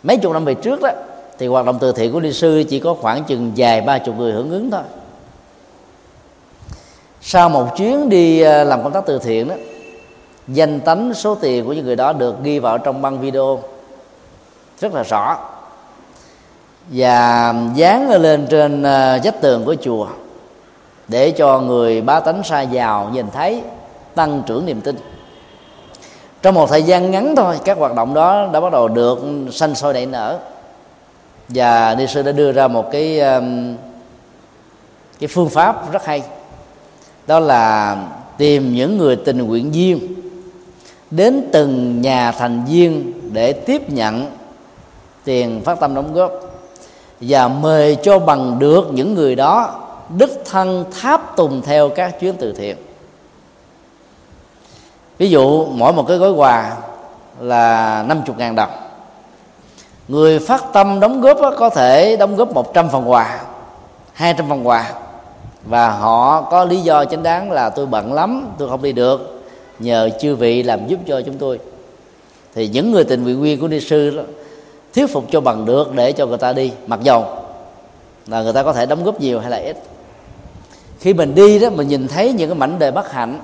Mấy chục năm về trước đó thì hoạt động từ thiện của ni sư chỉ có khoảng chừng dài ba chục người hưởng ứng thôi. Sau một chuyến đi à, làm công tác từ thiện đó, danh tánh số tiền của những người đó được ghi vào trong băng video. Rất là rõ. Và dán lên trên à, vách tường của chùa để cho người bá tánh xa giàu nhìn thấy, tăng trưởng niềm tin. Trong một thời gian ngắn thôi, các hoạt động đó đã bắt đầu được sanh sôi nảy nở và ni sư đã đưa ra một cái um, cái phương pháp rất hay. Đó là tìm những người tình nguyện viên đến từng nhà thành viên để tiếp nhận tiền phát tâm đóng góp. Và mời cho bằng được những người đó đích thân tháp tùng theo các chuyến từ thiện. Ví dụ, mỗi một cái gói quà là 50 ngàn đồng người phát tâm đóng góp có thể đóng góp 100 phần quà 200 phần quà. Và họ có lý do chính đáng là tôi bận lắm tôi không đi được. Nhờ chư vị làm giúp cho chúng tôi. Thì những người tình nguyện viên của ni sư đó, thuyết phục cho bằng được để cho người ta đi mặc dầu là người ta có thể đóng góp nhiều hay là ít. Khi mình đi đó mình nhìn thấy những cái mảnh đời bất hạnh.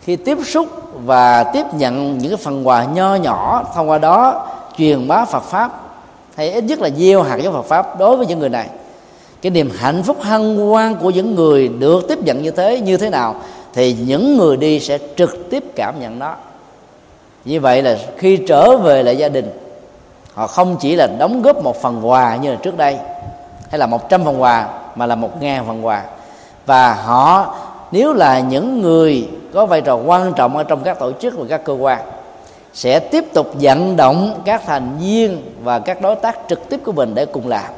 Khi tiếp xúc và tiếp nhận những cái phần quà nho nhỏ thông qua đó truyền bá Phật pháp, hay ít nhất là gieo hạt giống Phật pháp đối với những người này. Cái niềm hạnh phúc hân hoan của những người được tiếp nhận như thế như thế nào, thì những người đi sẽ trực tiếp cảm nhận đó như vậy là khi trở về lại gia đình, họ không chỉ là đóng góp một phần quà như là trước đây, hay là một trăm phần quà, mà là một ngàn phần quà. Và họ, nếu là những người có vai trò quan trọng ở trong các tổ chức và các cơ quan sẽ tiếp tục vận động các thành viên và các đối tác trực tiếp của mình để cùng làm.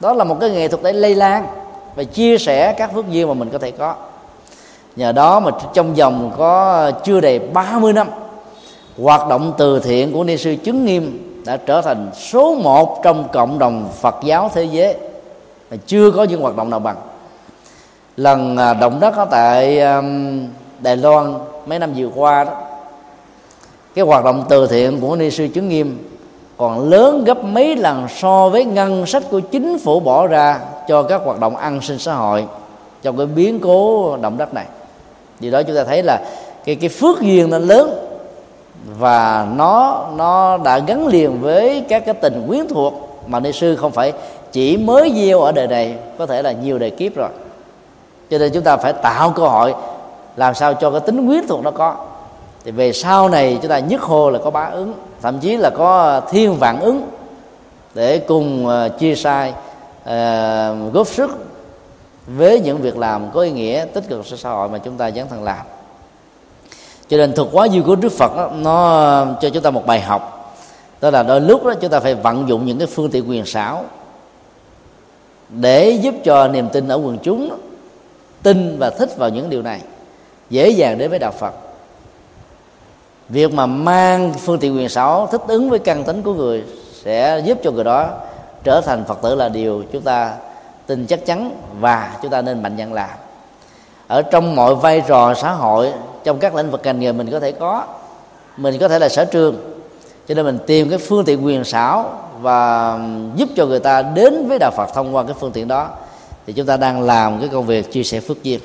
Đó là một cái nghệ thuật để lây lan và chia sẻ các phước duyên mà mình có thể có. Nhờ đó mà trong vòng có chưa đầy 30 năm, hoạt động từ thiện của ni sư chứng nghiêm đã trở thành số một trong cộng đồng Phật giáo thế giới mà chưa có những hoạt động nào bằng. Lần à, động đất ở tại Đài Loan mấy năm vừa qua đó cái hoạt động từ thiện của ni sư chứng nghiêm còn lớn gấp mấy lần so với ngân sách của chính phủ bỏ ra cho các hoạt động an sinh xã hội trong cái biến cố động đất này. Vì đó chúng ta thấy là cái cái phước duyên nó lớn và nó nó đã gắn liền với các cái tình quyến thuộc mà ni sư không phải chỉ mới gieo ở đời này, có thể là nhiều đời kiếp rồi. Cho nên chúng ta phải tạo cơ hội làm sao cho cái tính quyến thuộc nó có thì về sau này chúng ta nhất hô là có bá ứng thậm chí là có thiên vạn ứng để cùng ờ, chia sai uh, góp sức với những việc làm có ý nghĩa tích cực cho xã hội mà chúng ta dấn thân làm. Cho nên thuật quá dư của đức phật đó, nó cho chúng ta một bài học. Đó là đôi lúc đó chúng ta phải vận dụng những cái phương tiện quyền xảo để giúp cho niềm tin ở quần chúng đó, tin và thích vào những điều này dễ dàng đến với đạo phật việc mà mang phương tiện quyền xảo thích ứng với căn tính của người sẽ giúp cho người đó trở thành phật tử là điều chúng ta tin chắc chắn và chúng ta nên mạnh dạn làm. Ở trong mọi vai trò xã hội, trong các lĩnh vực ngành nghề mình có thể có, mình có thể là sở trường. Cho nên mình tìm cái phương tiện quyền xảo và giúp cho người ta đến với đạo Phật thông qua cái phương tiện đó, thì chúng ta đang làm cái công việc chia sẻ phước duyên.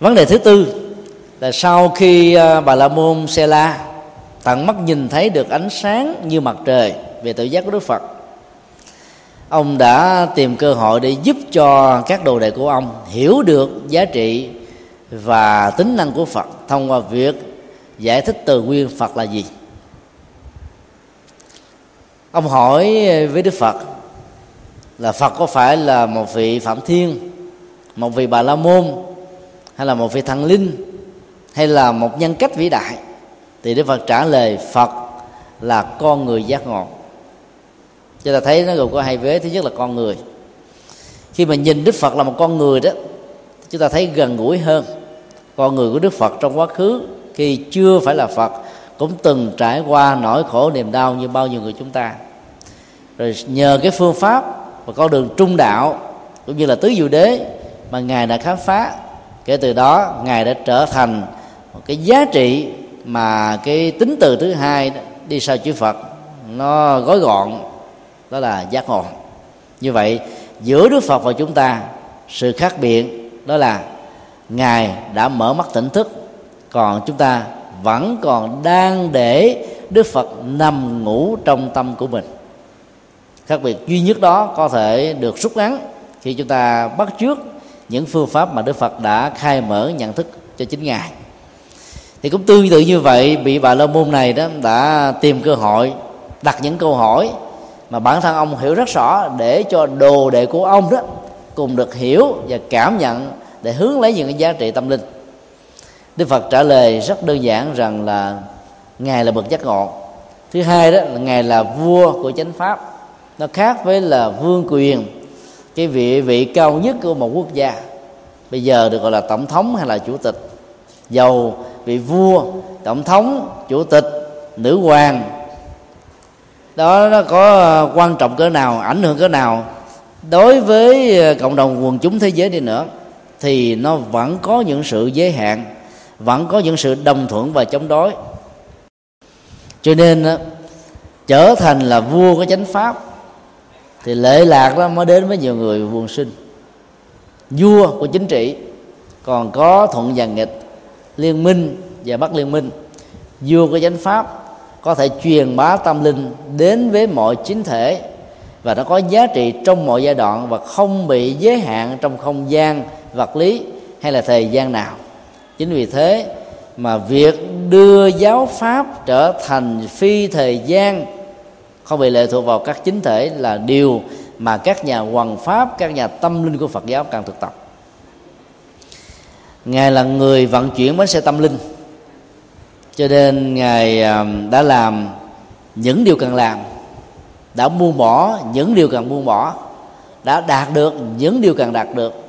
Vấn đề thứ tư là sau khi à, bà la môn xe la tận mắt nhìn thấy được ánh sáng như mặt trời về tự giác của đức phật, ông đã tìm cơ hội để giúp cho các đồ đệ của ông hiểu được giá trị và tính năng của phật thông qua việc giải thích từ nguyên phật là gì. Ông hỏi với đức phật là phật có phải là một vị phạm thiên, một vị bà la môn hay là một vị thần linh, hay là một nhân cách vĩ đại, thì đức phật trả lời, phật là con người giác ngộ. Chúng ta thấy nó gồm có hai vế. Thứ nhất là con người. Khi mà nhìn đức phật là một con người đó, chúng ta thấy gần gũi hơn. Con người của đức phật trong quá khứ, khi chưa phải là phật, cũng từng trải qua nỗi khổ niềm đau như bao nhiêu người chúng ta. Rồi nhờ cái phương pháp và con đường trung đạo, cũng như là tứ diệu đế mà ngài đã khám phá kể từ đó, ngài đã trở thành một cái giá trị mà cái tính từ thứ hai đi sau chữ phật, nó gói gọn, đó là giác ngộ. Như vậy, giữa đức phật và chúng ta, sự khác biệt đó là ngài đã mở mắt tỉnh thức, còn chúng ta vẫn còn đang để đức phật nằm ngủ trong tâm của mình. Khác biệt duy nhất đó có thể được rút ngắn khi chúng ta bắt trước những phương pháp mà đức phật đã khai mở nhận thức cho chính ngài. Thì cũng tương tự như vậy bị bà la môn này đó đã tìm cơ hội, đặt những câu hỏi mà bản thân ông hiểu rất rõ để cho đồ đệ của ông đó cùng được hiểu và cảm nhận để hướng lấy những cái giá trị tâm linh. Đức phật trả lời rất đơn giản rằng là ngài là bậc giác ngộ. Thứ hai đó là ngài là vua của chánh pháp. Nó khác với là vương quyền cái vị vị cao nhất của một quốc gia, bây giờ được gọi là tổng thống hay là chủ tịch. Giàu vị vua, tổng thống, chủ tịch, nữ hoàng, đó, nó có ờ, quan trọng cỡ nào, ảnh hưởng cỡ nào. Đối với ờ, cộng đồng quần chúng thế giới đi nữa, thì nó vẫn có những sự giới hạn, vẫn có những sự đồng thuận và chống đối. Cho nên ờ, trở thành là vua của chánh pháp thì lệ lạc đó mới đến với nhiều người buồn sinh. Vua của chính trị còn có thuận và nghịch, liên minh và bất liên minh. Vua của chánh pháp có thể truyền bá tâm linh đến với mọi chính thể và nó có giá trị trong mọi giai đoạn và không bị giới hạn trong không gian, vật lý hay là thời gian nào. Chính vì thế mà việc đưa giáo pháp trở thành phi thời gian không bị lệ thuộc vào các chính thể là điều mà các nhà hoàng pháp, các nhà tâm linh của phật giáo cần thực tập. Ngài là người vận chuyển bánh xe tâm linh. Cho nên ngài um, đã làm những điều cần làm, đã buông bỏ những điều cần buông bỏ, đã đạt được những điều cần đạt được,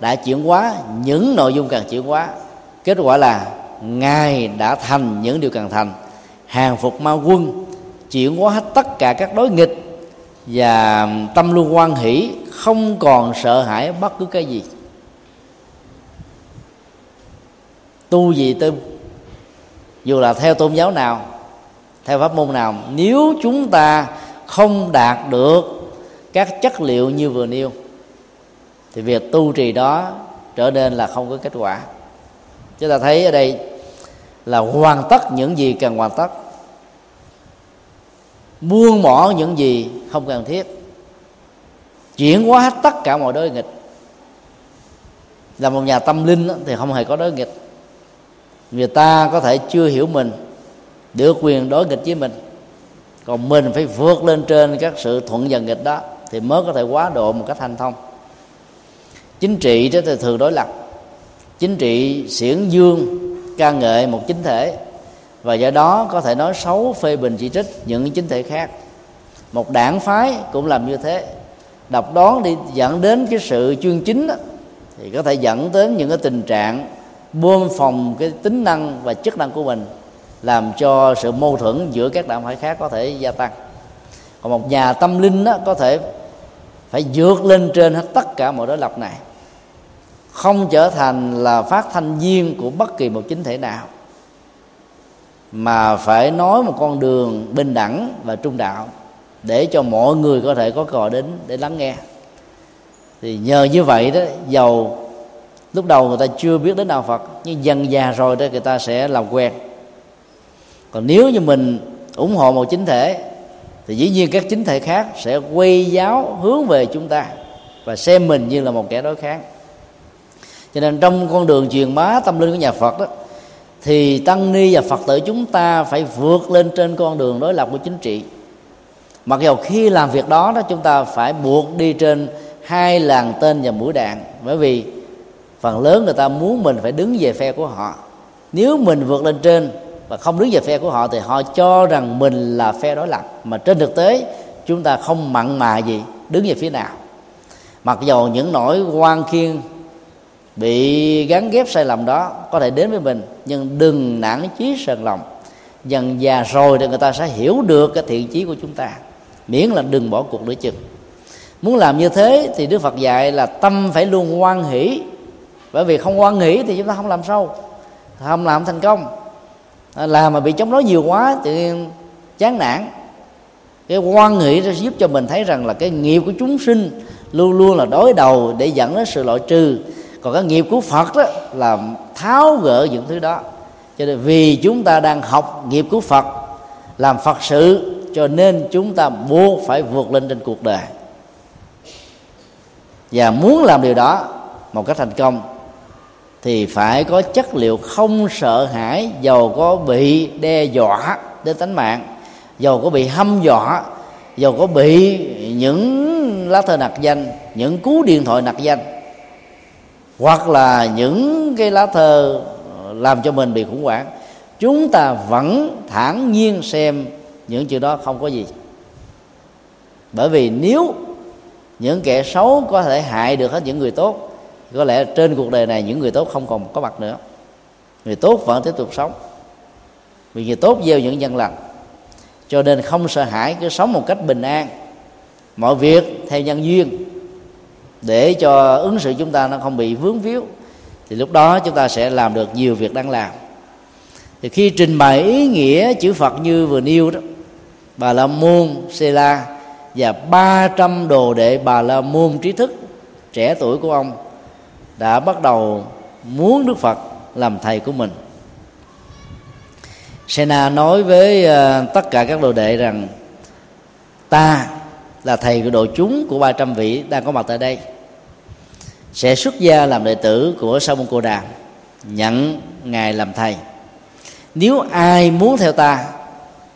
đã chuyển hóa những nội dung cần chuyển hóa. Kết quả là ngài đã thành những điều cần thành, hàng phục ma quân chuyển hóa hết tất cả các đối nghịch và tâm luôn quan hỷ, không còn sợ hãi bất cứ cái gì. Tu gì tu dù là theo tôn giáo nào, theo pháp môn nào, nếu chúng ta không đạt được các chất liệu như vừa nêu, thì việc tu trì đó trở nên là không có kết quả. Chúng ta thấy ở đây là hoàn tất những gì cần hoàn tất buông bỏ những gì không cần thiết. Chuyển hóa hết tất cả mọi đối nghịch. Là một nhà tâm linh thì không hề có đối nghịch. Người ta có thể chưa hiểu mình, được quyền đối nghịch với mình. Còn mình phải vượt lên trên các sự thuận dần nghịch đó, thì mới có thể quá độ một cách thành thông. Chính trị đó thì thường đối lập. Chính trị xiển dương, ca ngợi một chính thể và do đó có thể nói xấu phê bình chỉ trích những chính thể khác. Một đảng phái cũng làm như thế. Độc đoán đi dẫn đến cái sự chuyên chính đó, thì có thể dẫn đến những cái tình trạng buông phòng cái tính năng và chức năng của mình làm cho sự mâu thuẫn giữa các đảng phái khác có thể gia tăng. Còn một nhà tâm linh đó, có thể phải vượt lên trên hết tất cả mọi đối lập này không trở thành là phát thanh viên của bất kỳ một chính thể nào mà phải nói một con đường bình đẳng và trung đạo để cho mọi người có thể có cò đến để lắng nghe. Thì nhờ như vậy đó giàu lúc đầu người ta chưa biết đến đạo phật, nhưng dần già rồi đó người ta sẽ làm quen. Còn nếu như mình ủng hộ một chính thể, thì dĩ nhiên các chính thể khác sẽ quay giáo hướng về chúng ta và xem mình như là một kẻ đối kháng. Cho nên trong con đường truyền bá tâm linh của nhà phật đó thì tăng ni và phật tử chúng ta phải vượt lên trên con đường đối lập của chính trị. Mặc dù khi làm việc đó đó chúng ta phải buộc đi trên hai làn tên và mũi đạn. Bởi vì phần lớn người ta muốn mình phải đứng về phe của họ. Nếu mình vượt lên trên và không đứng về phe của họ thì họ cho rằng mình là phe đối lập. Mà trên thực tế, chúng ta không mặn mà gì đứng về phía nào. Mặc dầu những nỗi quan khiên bị gắn ghép sai lầm đó, có thể đến với mình, nhưng đừng nản chí sờn lòng. Dần già rồi thì người ta sẽ hiểu được cái thiện chí của chúng ta, miễn là đừng bỏ cuộc nữa chừng. Muốn làm như thế thì đức phật dạy là tâm phải luôn hoan hỷ. Bởi vì không hoan hỷ thì chúng ta không làm sâu, không làm thành công. Làm mà bị chống đối nhiều quá thì chán nản. Cái quan nghĩ sẽ giúp cho mình thấy rằng là cái nghiệp của chúng sinh luôn luôn là đối đầu để dẫn đến sự loại trừ còn cái nghiệp của phật đó là tháo gỡ những thứ đó. Cho nên vì chúng ta đang học nghiệp của phật, làm phật sự, cho nên chúng ta buộc phải vượt lên trên cuộc đời. Và muốn làm điều đó một cách thành công, thì phải có chất liệu không sợ hãi dầu có bị đe dọa đến tính mạng dầu có bị hâm dọa dầu có bị những lá thơ nặc danh, những cú điện thoại nặc danh hoặc là những cái lá thơ làm cho mình bị khủng hoảng, chúng ta vẫn thản nhiên xem những chuyện đó không có gì. Bởi vì nếu những kẻ xấu có thể hại được hết những người tốt, có lẽ trên cuộc đời này những người tốt không còn có mặt nữa. Người tốt vẫn tiếp tục sống. Vì người tốt gieo những nhân lành. Cho nên không sợ hãi cứ sống một cách bình an. Mọi việc theo nhân duyên để cho ứng xử chúng ta nó không bị vướng víu, thì lúc đó chúng ta sẽ làm được nhiều việc đang làm. Thì khi trình bày ý nghĩa chữ Phật như vừa nêu đó, Bà La Môn, Sê La và 300 đồ đệ Bà La Môn trí thức trẻ tuổi của ông đã bắt đầu muốn Đức Phật làm thầy của mình. Sena nói với ờ, tất cả các đồ đệ rằng, ta là thầy của đội chúng của 300 vị đang có mặt tại đây sẽ xuất gia làm đệ tử của Sa môn Cô Đàm nhận ngài làm thầy. Nếu ai muốn theo ta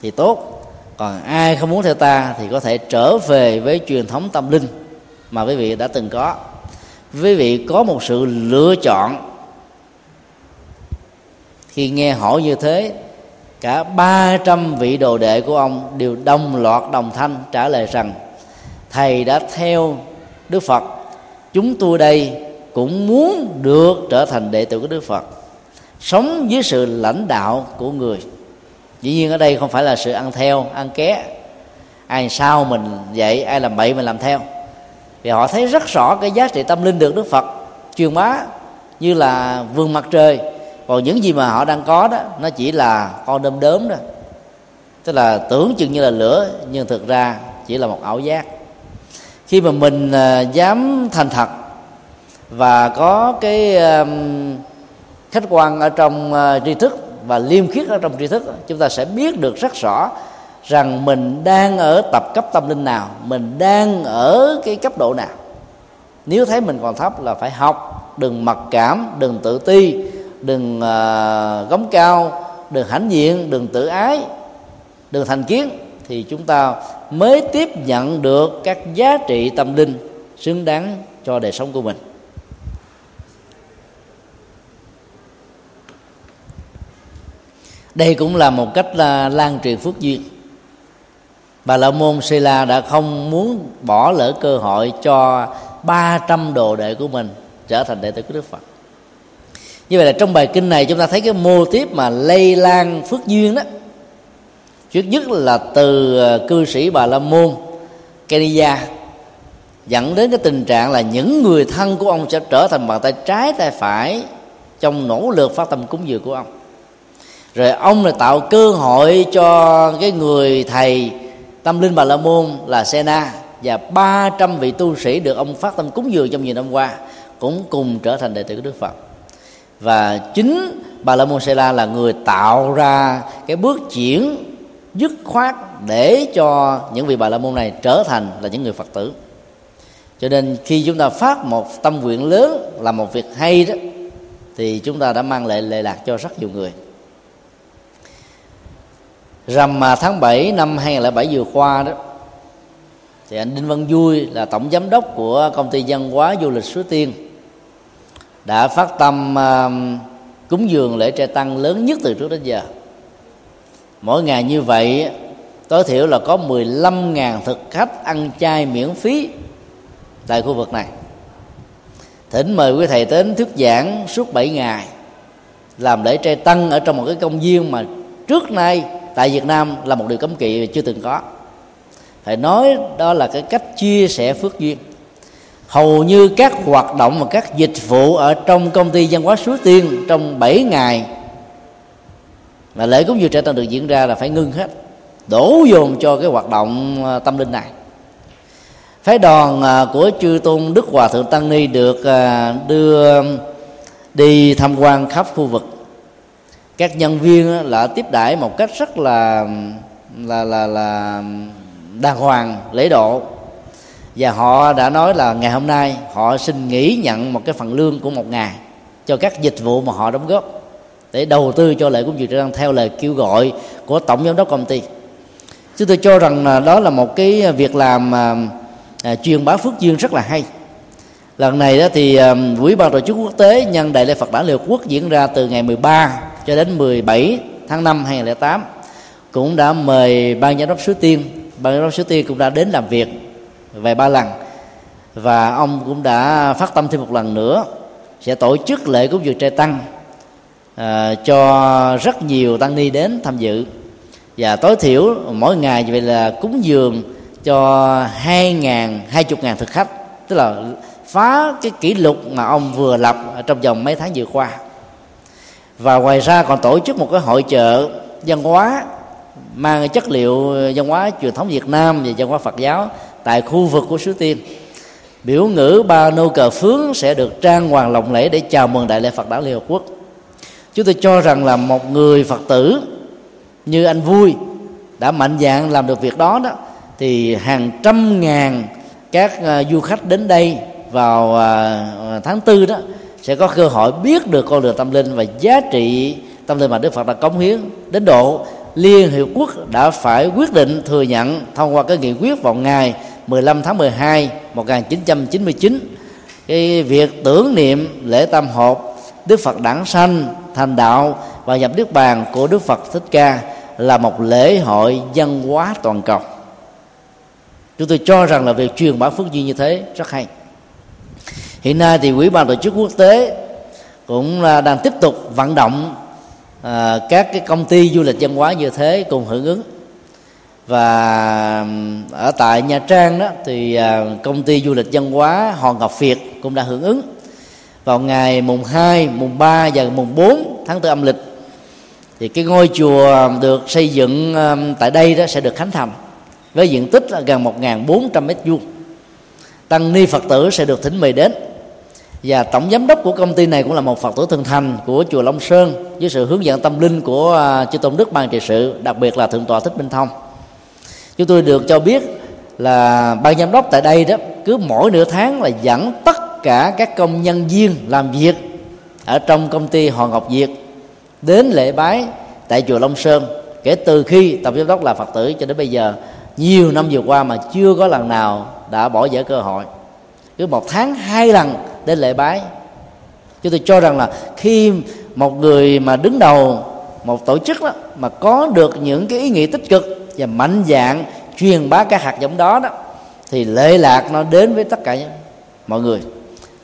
thì tốt, còn ai không muốn theo ta thì có thể trở về với truyền thống tâm linh mà quý vị đã từng có. Quý vị có một sự lựa chọn. Khi nghe hỏi như thế, cả 300 vị đồ đệ của ông đều đồng loạt đồng thanh trả lời rằng, thầy đã theo Đức Phật chúng tôi đây cũng muốn được trở thành đệ tử của Đức Phật, sống dưới sự lãnh đạo của người. Dĩ nhiên ở đây không phải là sự ăn theo, ăn ké. Ai sao mình vậy ai làm bậy mình làm theo. Vì họ thấy rất rõ cái giá trị tâm linh được đức phật truyền bá như là vườn mặt trời. Còn những gì mà họ đang có đó, nó chỉ là con đom đớm đó. Tức là tưởng chừng như là lửa, nhưng thực ra chỉ là một ảo giác khi mà mình uh, dám thành thật và có cái um, khách quan ở trong uh, tri thức và liêm khiết ở trong tri thức chúng ta sẽ biết được rất rõ rằng mình đang ở tập cấp tâm linh nào mình đang ở cái cấp độ nào. Nếu thấy mình còn thấp là phải học đừng mặc cảm đừng tự ti đừng à, uh, gống cao đừng hãnh diện đừng tự ái đừng thành kiến thì chúng ta mới tiếp nhận được các giá trị tâm linh xứng đáng cho đời sống của mình. Đây cũng là một cách là lan truyền phước duyên. Bà la môn Sê La đã không muốn bỏ lỡ cơ hội cho 300 đồ đệ của mình trở thành đệ tử của Đức Phật. Như vậy là trong bài kinh này chúng ta thấy cái mô tiếp mà lây lan phước duyên đó trước nhất là từ ờ, cư sĩ bà la môn, Kenya, dẫn đến cái tình trạng là những người thân của ông sẽ trở thành bàn tay trái tay phải trong nỗ lực phát tâm cúng dường của ông. Rồi ông là tạo cơ hội cho cái người thầy tâm linh bà la môn là Sena và 300 vị tu sĩ được ông phát tâm cúng dường trong nhiều năm qua cũng cùng trở thành đệ tử của Đức Phật. Và chính bà la môn Sela là người tạo ra cái bước chuyển dứt khoát để cho những vị bà la môn này trở thành là những người Phật tử. Cho nên khi chúng ta phát một tâm nguyện lớn là một việc hay đó thì chúng ta đã mang lại lệ lạc cho rất nhiều người. Rằm mà tháng 7 năm 2007 vừa qua đó thì anh Đinh Văn Vui là tổng giám đốc của công ty văn hóa du lịch Suối Tiên đã phát tâm uh, cúng dường lễ trai tăng lớn nhất từ trước đến giờ mỗi ngày như vậy, tối thiểu là có 15.000 thực khách ăn chay miễn phí tại khu vực này. Thỉnh mời quý thầy đến thuyết giảng suốt 7 ngày, làm lễ trai tăng ở trong một cái công viên mà trước nay tại Việt Nam là một điều cấm kỵ chưa từng có. Phải nói đó là cái cách chia sẻ phước duyên. Hầu như các hoạt động và các dịch vụ ở trong công ty văn hóa suối tiên trong 7 ngày mà lễ cúng dường trẻ tăng được diễn ra là phải ngưng hết, đổ dồn cho cái hoạt động à, tâm linh này. Phái đoàn à, của chư tôn đức hòa thượng tăng ni được à, đưa đi tham quan khắp khu vực. Các nhân viên là tiếp đãi một cách rất là là là là đàng hoàng, lễ độ. Và họ đã nói là ngày hôm nay họ xin nghỉ nhận một cái phần lương của một ngày cho các dịch vụ mà họ đóng góp để đầu tư cho lễ cúng dường đang theo lời kêu gọi của tổng giám đốc công ty. Chúng tôi cho rằng là đó là một cái việc làm à, à, truyền bá phước duyên rất là hay. Lần này đó thì à, quỹ ban tổ chức quốc tế nhân đại lễ Phật đản Liên Hợp Quốc diễn ra từ ngày 13 cho đến 17 tháng 5 2008 cũng đã mời ban giám đốc Suối Tiên ban giám đốc Suối Tiên cũng đã đến làm việc vài ba lần. Và ông cũng đã phát tâm thêm một lần nữa sẽ tổ chức lễ cúng dường trai tăng à, cho rất nhiều tăng ni đến tham dự. Và tối thiểu mỗi ngày vậy là cúng dường cho hai ngàn hai chục ngàn thực khách. Tức là phá cái kỷ lục mà ông vừa lập trong vòng mấy tháng vừa qua. Và ngoài ra còn tổ chức một cái hội chợ văn hóa mang chất liệu văn hóa truyền thống Việt Nam và văn hóa Phật giáo tại khu vực của xứ Tiên. Biểu ngữ ba nô cờ phướng sẽ được trang hoàng lộng lẫy để chào mừng đại lễ Phật đản Liên Hợp Quốc chúng tôi cho rằng là một người Phật tử như anh vui đã mạnh dạn làm được việc đó đó, thì hàng trăm ngàn các à, du khách đến đây vào à, tháng tư đó sẽ có cơ hội biết được con đường tâm linh và giá trị tâm linh mà Đức Phật đã cống hiến. Đến độ Liên Hiệp Quốc đã phải quyết định thừa nhận thông qua cái nghị quyết vào ngày 15 tháng 12 1999 cái việc tưởng niệm lễ tam hộp Đức Phật đản sanh thành đạo và nhập niết bàn của Đức Phật Thích Ca là một lễ hội văn hóa toàn cầu. Chúng tôi cho rằng là việc truyền bá phước duyên như thế rất hay. Hiện nay thì Quỹ ban tổ chức quốc tế cũng đang tiếp tục vận động à, các cái công ty du lịch văn hóa như thế cùng hưởng ứng và ở tại Nha Trang đó thì à, công ty du lịch văn hóa Hòn Ngọc Việt cũng đã hưởng ứng vào ngày mùng 2, mùng 3 và mùng 4 tháng 4 âm lịch thì cái ngôi chùa được xây dựng um, tại đây đó sẽ được khánh thành với diện tích là gần 1.400 mét vuông. Tăng ni phật tử sẽ được thỉnh mời đến. Và tổng giám đốc của công ty này cũng là một phật tử thân thành của chùa Long Sơn với sự hướng dẫn tâm linh của à, chư tôn đức ban trị sự đặc biệt là thượng tọa thích minh thông. Chúng tôi được cho biết là ban giám đốc tại đây đó cứ mỗi nửa tháng là dẫn tất cả các công nhân viên làm việc ở trong công ty Hoàng Ngọc Việt đến lễ bái tại chùa Long Sơn kể từ khi tổng giám đốc là Phật tử cho đến bây giờ. Nhiều năm vừa qua mà chưa có lần nào đã bỏ dở cơ hội. Cứ một tháng hai lần đến lễ bái. Chúng tôi cho rằng là khi một người mà đứng đầu một tổ chức đó, mà có được những cái ý nghĩa tích cực và mạnh dạng truyền bá các hạt giống đó đó, thì lệ lạc nó đến với tất cả mọi người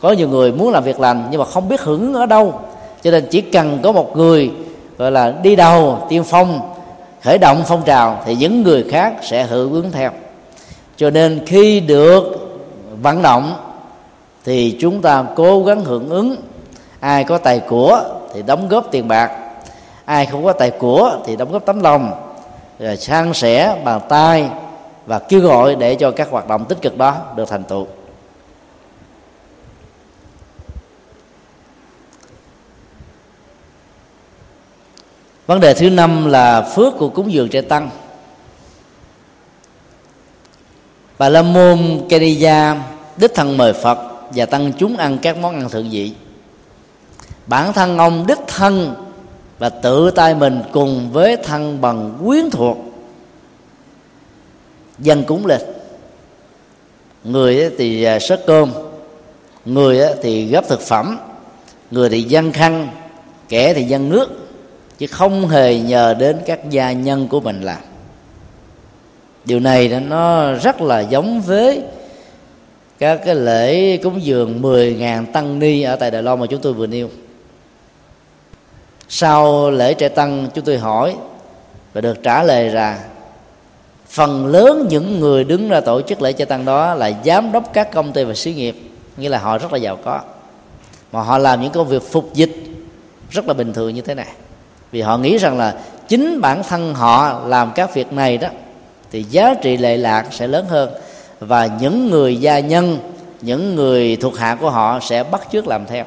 có nhiều người muốn làm việc lành nhưng mà không biết hưởng ở đâu. Cho nên chỉ cần có một người, gọi là, đi đầu, tiên phong, khởi động phong trào thì những người khác sẽ hưởng ứng theo. Cho nên khi được vận động thì chúng ta cố gắng hưởng ứng. Ai có tài của thì đóng góp tiền bạc. Ai không có tài của thì đóng góp tấm lòng. Rồi san sẻ bàn tay và kêu gọi để cho các hoạt động tích cực đó được thành tựu. Vấn đề thứ năm là phước của cúng dường trẻ tăng. Bà la môn kediya đích thân mời phật và tăng chúng ăn các món ăn thượng vị. Bản thân ông đích thân và tự tay mình cùng với thân bằng quyến thuộc. Dân cúng lên. Người thì à, sớt cơm, người thì gấp thực phẩm, người thì dân khăn, kẻ thì dân nước chứ không hề nhờ đến các gia nhân của mình làm. Điều này nó rất là giống với các cái lễ cúng dường 10.000 tăng ni ở tại Đài Loan mà chúng tôi vừa nêu. Sau lễ trẻ tăng, chúng tôi hỏi và được trả lời là phần lớn những người đứng ra tổ chức lễ trẻ tăng đó là giám đốc các công ty và xí nghiệp, nghĩa là họ rất là giàu có. Mà họ làm những công việc phục dịch rất là bình thường như thế này vì họ nghĩ rằng là chính bản thân họ làm các việc này đó, thì giá trị lệ lạc sẽ lớn hơn. Và những người gia nhân, những người thuộc hạ của họ sẽ bắt chước làm theo.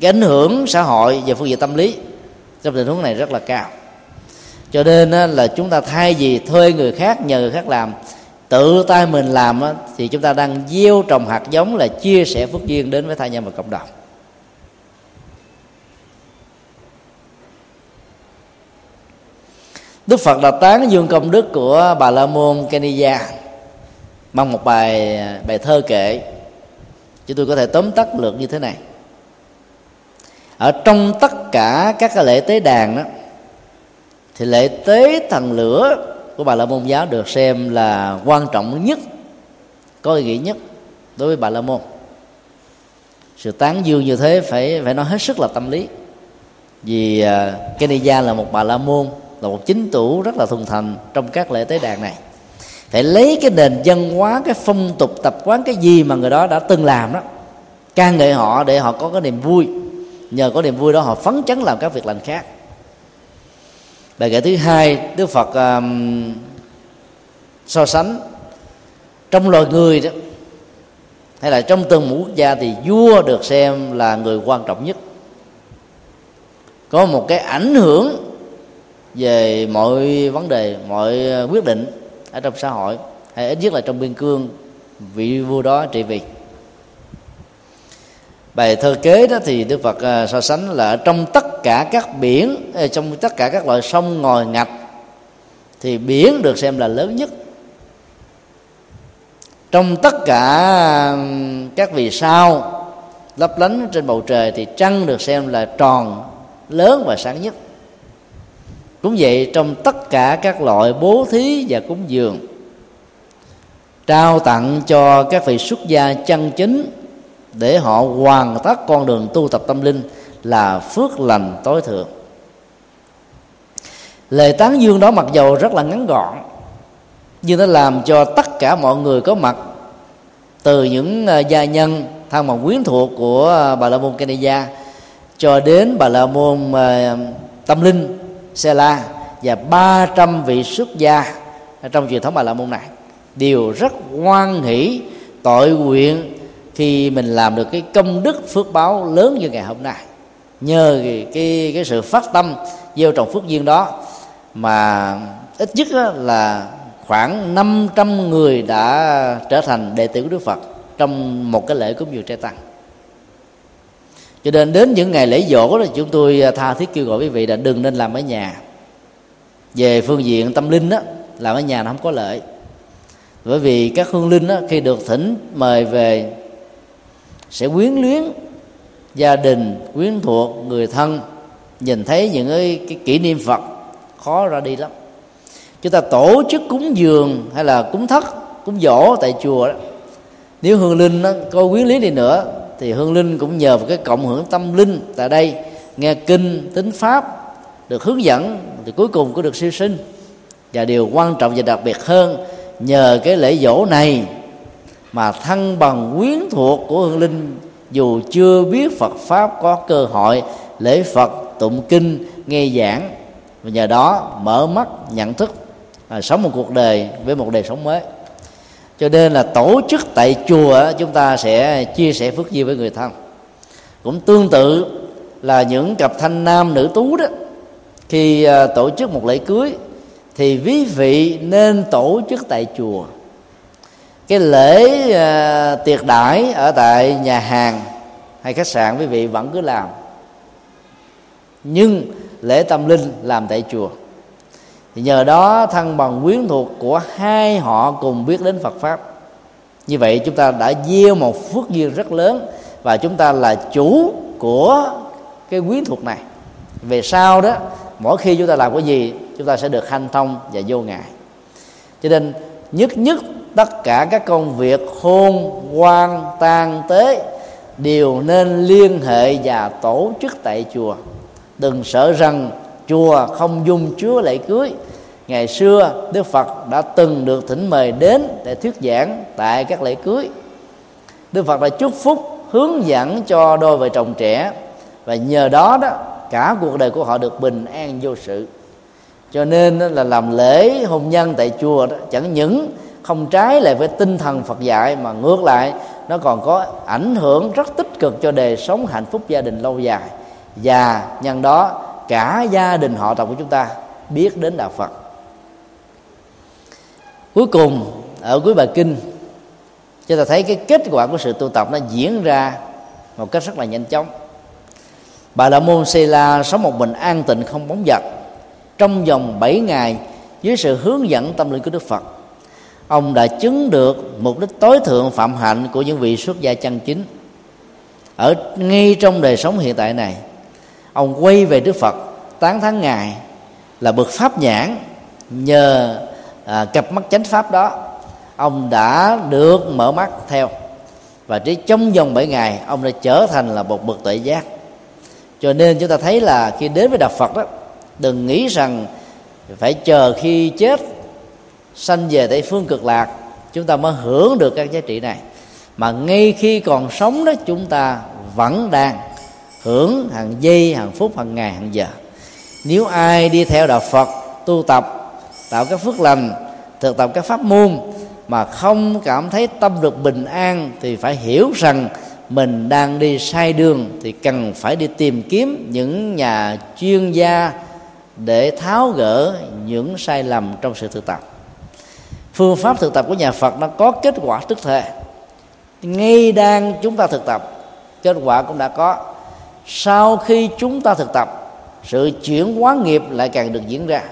Cái ảnh hưởng xã hội về phương diện tâm lý trong tình huống này rất là cao. Cho nên là chúng ta thay vì thuê người khác, nhờ người khác làm, tự tay mình làm thì chúng ta đang gieo trồng hạt giống là chia sẻ phước duyên đến với thai nhân và cộng đồng. Đức Phật đã tán dương công đức của bà La Môn Keniya bằng một bài bài thơ kệ chúng tôi có thể tóm tắt lược như thế này. Ở trong tất cả các lễ tế đàn đó thì lễ tế thần lửa của bà la môn giáo được xem là quan trọng nhất có ý nghĩa nhất đối với bà la môn. Sự tán dương như thế phải phải nói hết sức là tâm lý. Vì uh, Kenya là một bà la môn là một chính tủ rất là thuần thành trong các lễ tế đàn này. Phải lấy cái nền văn hóa cái phong tục tập quán cái gì mà người đó đã từng làm đó ca ngợi họ để họ có cái niềm vui. Nhờ có niềm vui đó họ phấn chấn làm các việc lành khác. Bài kể thứ hai đức phật um, so sánh trong loài người đó hay là trong từng một quốc gia thì vua được xem là người quan trọng nhất. Có một cái ảnh hưởng về mọi vấn đề, mọi ờ, quyết định ở trong xã hội, hay ít nhất là trong biên cương vị vua đó trị vì. Bài thơ kế đó thì đức phật ờ, so sánh là trong tất cả các biển ờ, trong tất cả các loại sông ngòi ngạch thì biển được xem là lớn nhất. Trong tất cả các vì sao lấp lánh trên bầu trời thì trăng được xem là tròn, lớn và sáng nhất cũng vậy, trong tất cả các loại bố thí và cúng dường, trao tặng cho các vị xuất gia chân chính để họ hoàn tất con đường tu tập tâm linh là phước lành tối thượng. Lời tán dương đó mặc dầu rất là ngắn gọn, nhưng nó làm cho tất cả mọi người có mặt, từ những à, gia nhân thân bằng quyến thuộc của à, bà la môn Kenya cho đến bà la môn à, tâm linh Sela và 300 vị xuất gia trong truyền thống bà la môn này đều rất ngoan hỷ tội nguyện khi mình làm được cái công đức phước báo lớn như ngày hôm nay. Nhờ cái cái, cái sự phát tâm gieo trồng phước duyên đó mà ít nhất là khoảng 500 người đã trở thành đệ tử của Đức Phật trong một cái lễ cúng dường trai tăng cho nên đến những ngày lễ dỗ là chúng tôi à, tha thiết kêu gọi quý vị là đừng nên làm ở nhà. Về phương diện tâm linh đó làm ở nhà nó không có lợi. Bởi vì các hương linh đó, khi được thỉnh mời về sẽ quyến luyến gia đình quyến thuộc người thân nhìn thấy những cái, cái kỷ niệm phật khó ra đi lắm. Chúng ta tổ chức cúng dường hay là cúng thất cúng dỗ tại chùa đó. Nếu hương linh nó có quyến lý đi nữa thì hương linh cũng nhờ vào cái cộng hưởng tâm linh tại đây nghe kinh tính pháp được hướng dẫn thì cuối cùng có được siêu sinh. Và điều quan trọng và đặc biệt hơn nhờ cái lễ dỗ này mà thân bằng quyến thuộc của hương linh dù chưa biết Phật pháp có cơ hội lễ Phật tụng kinh nghe giảng và nhờ đó mở mắt nhận thức à, sống một cuộc đời với một đời sống mới cho nên là tổ chức tại chùa chúng ta sẽ chia sẻ phước duyên với người thân. Cũng tương tự là những cặp thanh nam nữ tú đó khi à, tổ chức một lễ cưới thì quý vị nên tổ chức tại chùa. Cái lễ uh, tiệc đãi ở tại nhà hàng hay khách sạn quý vị vẫn cứ làm. Nhưng lễ tâm linh làm tại chùa thì nhờ đó thân bằng quyến thuộc của hai họ cùng biết đến Phật pháp. Như vậy chúng ta đã gieo một phước duyên rất lớn và chúng ta là chủ của cái quyến thuộc này. Về sau đó, mỗi khi chúng ta làm cái gì, chúng ta sẽ được hanh thông và vô ngại. Cho nên, nhất nhất tất cả các công việc hôn quan tang tế đều nên liên hệ và tổ chức tại chùa. Đừng sợ rằng chùa không dung chứa lễ cưới. Ngày xưa, đức phật đã từng được thỉnh mời đến để thuyết giảng tại các lễ cưới. Đức phật đã chúc phúc, hướng dẫn cho đôi vợ chồng trẻ, và nhờ đó đó, cả cuộc đời của họ được bình an vô sự. Cho nên là làm lễ hôn nhân tại chùa đó, chẳng những không trái lại với tinh thần Phật dạy, mà ngược lại, nó còn có ảnh hưởng rất tích cực cho đời sống hạnh phúc gia đình lâu dài. Và nhân đó cả gia đình họ tộc của chúng ta biết đến đạo Phật. Cuối cùng, ở cuối bài kinh, chúng ta thấy cái kết quả của sự tu tập nó diễn ra một cách rất là nhanh chóng. Bà la môn xê la sống một mình an tịnh không bóng vật trong vòng 7 ngày, dưới sự hướng dẫn tâm linh của đức phật, ông đã chứng được mục đích tối thượng phạm hạnh của những vị xuất gia chân chính. Ở ngay trong đời sống hiện tại này ông quay về đức phật. Tán thán ngài là bậc pháp nhãn. Nhờ à, cặp mắt chánh pháp đó ông đã được mở mắt theo. Và chỉ trong vòng 7 ngày ông đã trở thành là một bậc tuệ giác. Cho nên chúng ta thấy là khi đến với đạo phật đó đừng nghĩ rằng phải chờ khi chết sanh về tây phương cực lạc chúng ta mới hưởng được các giá trị này. Mà ngay khi còn sống đó chúng ta vẫn đang hưởng hàng giây, hàng phút, hàng ngày, hàng giờ. Nếu ai đi theo đạo phật tu tập, tạo các phước lành, thực tập các pháp môn mà không cảm thấy tâm được bình an thì phải hiểu rằng mình đang đi sai đường thì cần phải đi tìm kiếm những nhà chuyên gia để tháo gỡ những sai lầm trong sự thực tập. Phương pháp thực tập của nhà phật nó có kết quả tức thời ngay đang chúng ta thực tập, kết quả cũng đã có sau khi chúng ta thực tập, sự chuyển hóa nghiệp lại càng được diễn ra.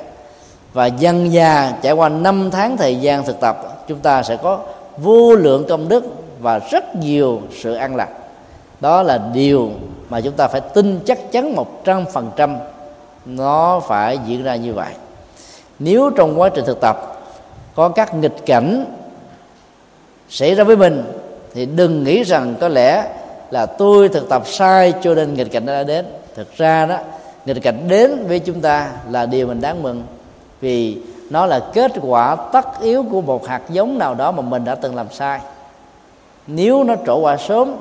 Và dần già trải qua năm tháng thời gian thực tập, chúng ta sẽ có vô lượng công đức và rất nhiều sự an lạc. Đó là điều mà chúng ta phải tin chắc chắn một trăm phần trăm nó phải diễn ra như vậy. Nếu trong quá trình thực tập có các nghịch cảnh xảy ra với mình, thì đừng nghĩ rằng có lẽ là tôi thực tập sai cho nên nghịch cảnh đã đến. Thực ra đó, nghịch cảnh đến với chúng ta là điều mình đáng mừng, vì nó là kết quả tất yếu của một hạt giống nào đó mà mình đã từng làm sai. Nếu nó trổ qua sớm,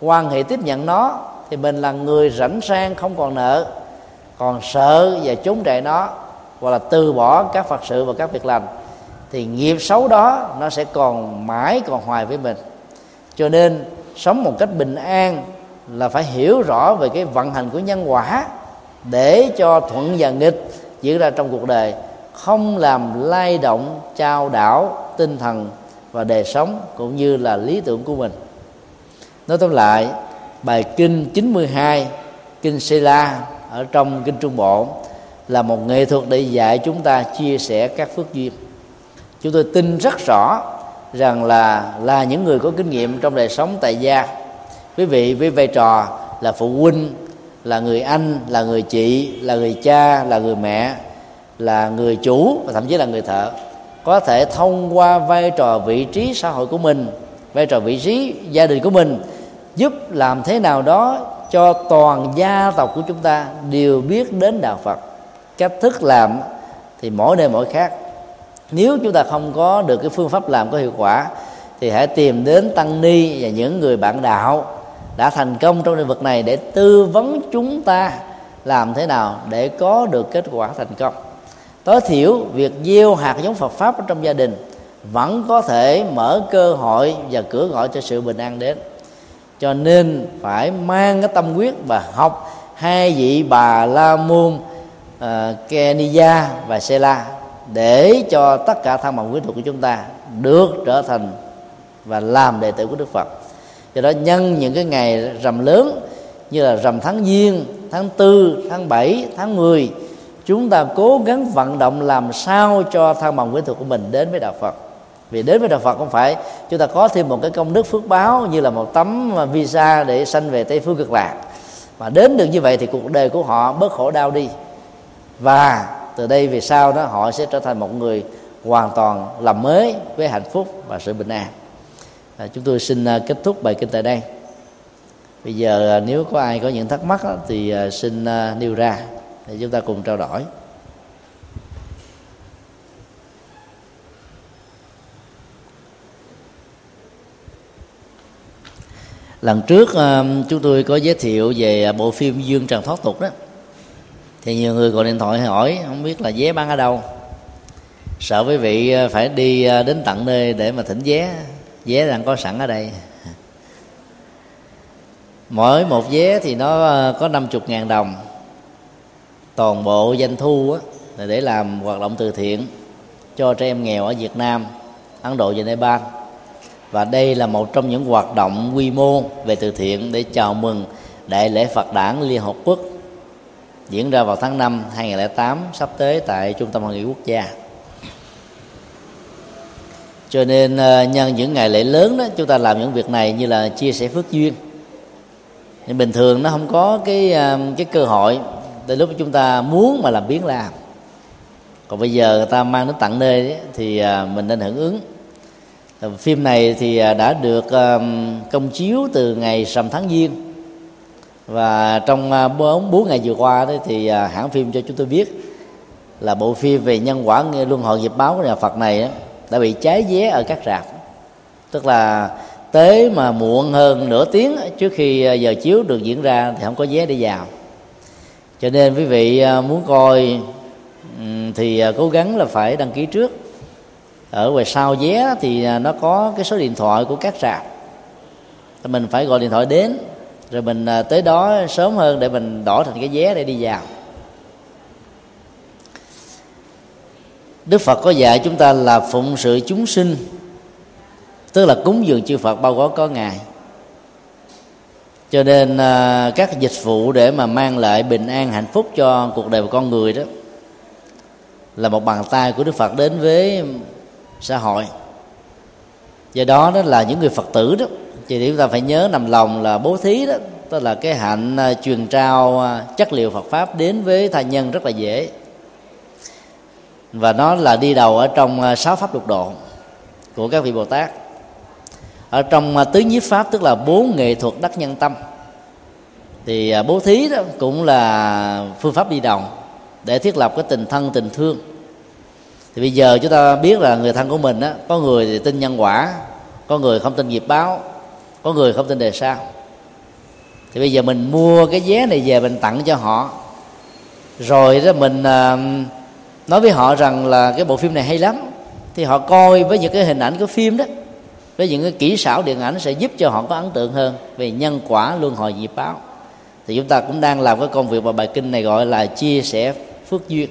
quan hệ tiếp nhận nó, thì mình là người rảnh sang không còn nợ, còn sợ và trốn chạy nó, hoặc là từ bỏ các phật sự và các việc lành, thì nghiệp xấu đó nó sẽ còn mãi còn hoài với mình. Cho nên sống một cách bình an là phải hiểu rõ về cái vận hành của nhân quả để cho thuận và nghịch diễn ra trong cuộc đời, không làm lay động, trao đảo tinh thần và đời sống cũng như là lý tưởng của mình. Nói tóm lại, bài kinh 92 kinh Sela ở trong kinh Trung Bộ là một nghệ thuật để dạy chúng ta chia sẻ các phước duyên. Chúng tôi tin rất rõ rằng là là những người có kinh nghiệm trong đời sống tại gia. Quý vị với vai trò là phụ huynh, là người anh, là người chị, là người cha, là người mẹ, là người chủ và thậm chí là người thợ, có thể thông qua vai trò vị trí xã hội của mình, vai trò vị trí gia đình của mình, giúp làm thế nào đó cho toàn gia tộc của chúng ta đều biết đến đạo phật. Cách thức làm thì mỗi nơi mỗi khác nếu chúng ta không có được cái phương pháp làm có hiệu quả thì hãy tìm đến tăng ni và những người bạn đạo đã thành công trong lĩnh vực này để tư vấn chúng ta làm thế nào để có được kết quả thành công. Tối thiểu việc gieo hạt giống Phật pháp ở trong gia đình vẫn có thể mở cơ hội và cửa gọi cho sự bình an đến. Cho nên phải mang cái tâm quyết và học hai vị bà la môn ờ, uh, kenya và sela để cho tất cả thân bằng quyến thuộc của chúng ta được trở thành và làm đệ tử của đức phật. Do đó nhân những cái ngày rằm lớn như là rằm tháng giêng tháng tư tháng 7, tháng 10 chúng ta cố gắng vận động làm sao cho thân bằng quyến thuộc của mình đến với đạo Phật. Vì đến với đạo Phật không phải chúng ta có thêm một cái công đức phước báo như là một tấm visa để sanh về Tây phương cực lạc. Mà đến được như vậy thì cuộc đời của họ bớt khổ đau đi. Và từ đây về sau đó họ sẽ trở thành một người hoàn toàn làm mới với hạnh phúc và sự bình an. À, chúng tôi xin à, kết thúc bài kinh tại đây. Bây giờ à, nếu có ai có những thắc mắc thì à, xin nêu ra để chúng ta cùng trao đổi. Lần trước chúng tôi có giới thiệu về bộ phim dương trần thoát tục đó thì nhiều người gọi điện thoại hỏi không biết là vé bán ở đâu. Sợ quý vị ờ, phải đi ờ, đến tận nơi để mà thỉnh vé. Vé đang có sẵn ở đây. Mỗi một vé thì nó ờ, có 50 ngàn đồng. Toàn bộ doanh thu á, là để làm hoạt động từ thiện cho trẻ em nghèo ở Việt Nam, Ấn Độ và Nepal. Và đây là một trong những hoạt động quy mô về từ thiện để chào mừng đại lễ Phật đản Liên Hợp Quốc diễn ra vào tháng 5 2008 sắp tới tại Trung tâm Hội nghị Quốc gia. Cho nên ờ, nhân những ngày lễ lớn đó chúng ta làm những việc này như là chia sẻ phước duyên. Nhưng bình thường nó không có cái ờ, cái cơ hội tới lúc chúng ta muốn mà làm biến làm. Còn bây giờ người ta mang đến tận nơi ấy, thì ờ, mình nên hưởng ứng. Phim này thì đã được công chiếu từ ngày rằm tháng giêng và trong à, bốn bốn ngày vừa qua đó thì à, hãng phim cho chúng tôi biết là bộ phim về nhân quả luân hồi nghiệp báo của nhà Phật này đó, đã bị cháy vé ở các rạp. Tức là tới mà muộn hơn nửa tiếng trước khi à, giờ chiếu được diễn ra thì không có vé để vào. Cho nên quý vị muốn coi thì cố gắng là phải đăng ký trước. Ở ngoài sau vé thì nó có cái số điện thoại của các rạp. Mình phải gọi điện thoại đến rồi mình à, tới đó sớm hơn để mình đổi thành cái vé để đi vào. Đức phật có dạy chúng ta là phụng sự chúng sinh, tức là cúng dường chư phật bao gói có ngài. Cho nên à, các dịch vụ để mà mang lại bình an hạnh phúc cho cuộc đời của con người đó là một bàn tay của đức phật đến với xã hội. Do đó đó là những người phật tử đó thì chúng ta phải nhớ nằm lòng là bố thí đó, tức là cái hạnh à, truyền trao à, chất liệu phật pháp đến với tha nhân rất là dễ. Và nó là đi đầu ở trong à, sáu pháp lục độ của các vị bồ tát. Ở trong tứ nhiếp pháp, tức là bốn nghệ thuật đắc nhân tâm. Thì bố thí đó cũng là phương pháp đi đầu để thiết lập cái tình thân, tình thương. Thì bây giờ chúng ta biết là người thân của mình á, có người thì tin nhân quả, có người không tin nghiệp báo có người không tin đề sao? Thì bây giờ mình mua cái vé này về mình tặng cho họ. Rồi đó mình ờ, nói với họ rằng là cái bộ phim này hay lắm. Thì họ coi với những cái hình ảnh của phim đó, với những cái kỹ xảo điện ảnh sẽ giúp cho họ có ấn tượng hơn về nhân quả luân hồi nghiệp báo. Thì chúng ta cũng đang làm cái công việc mà bài kinh này gọi là chia sẻ phước duyên.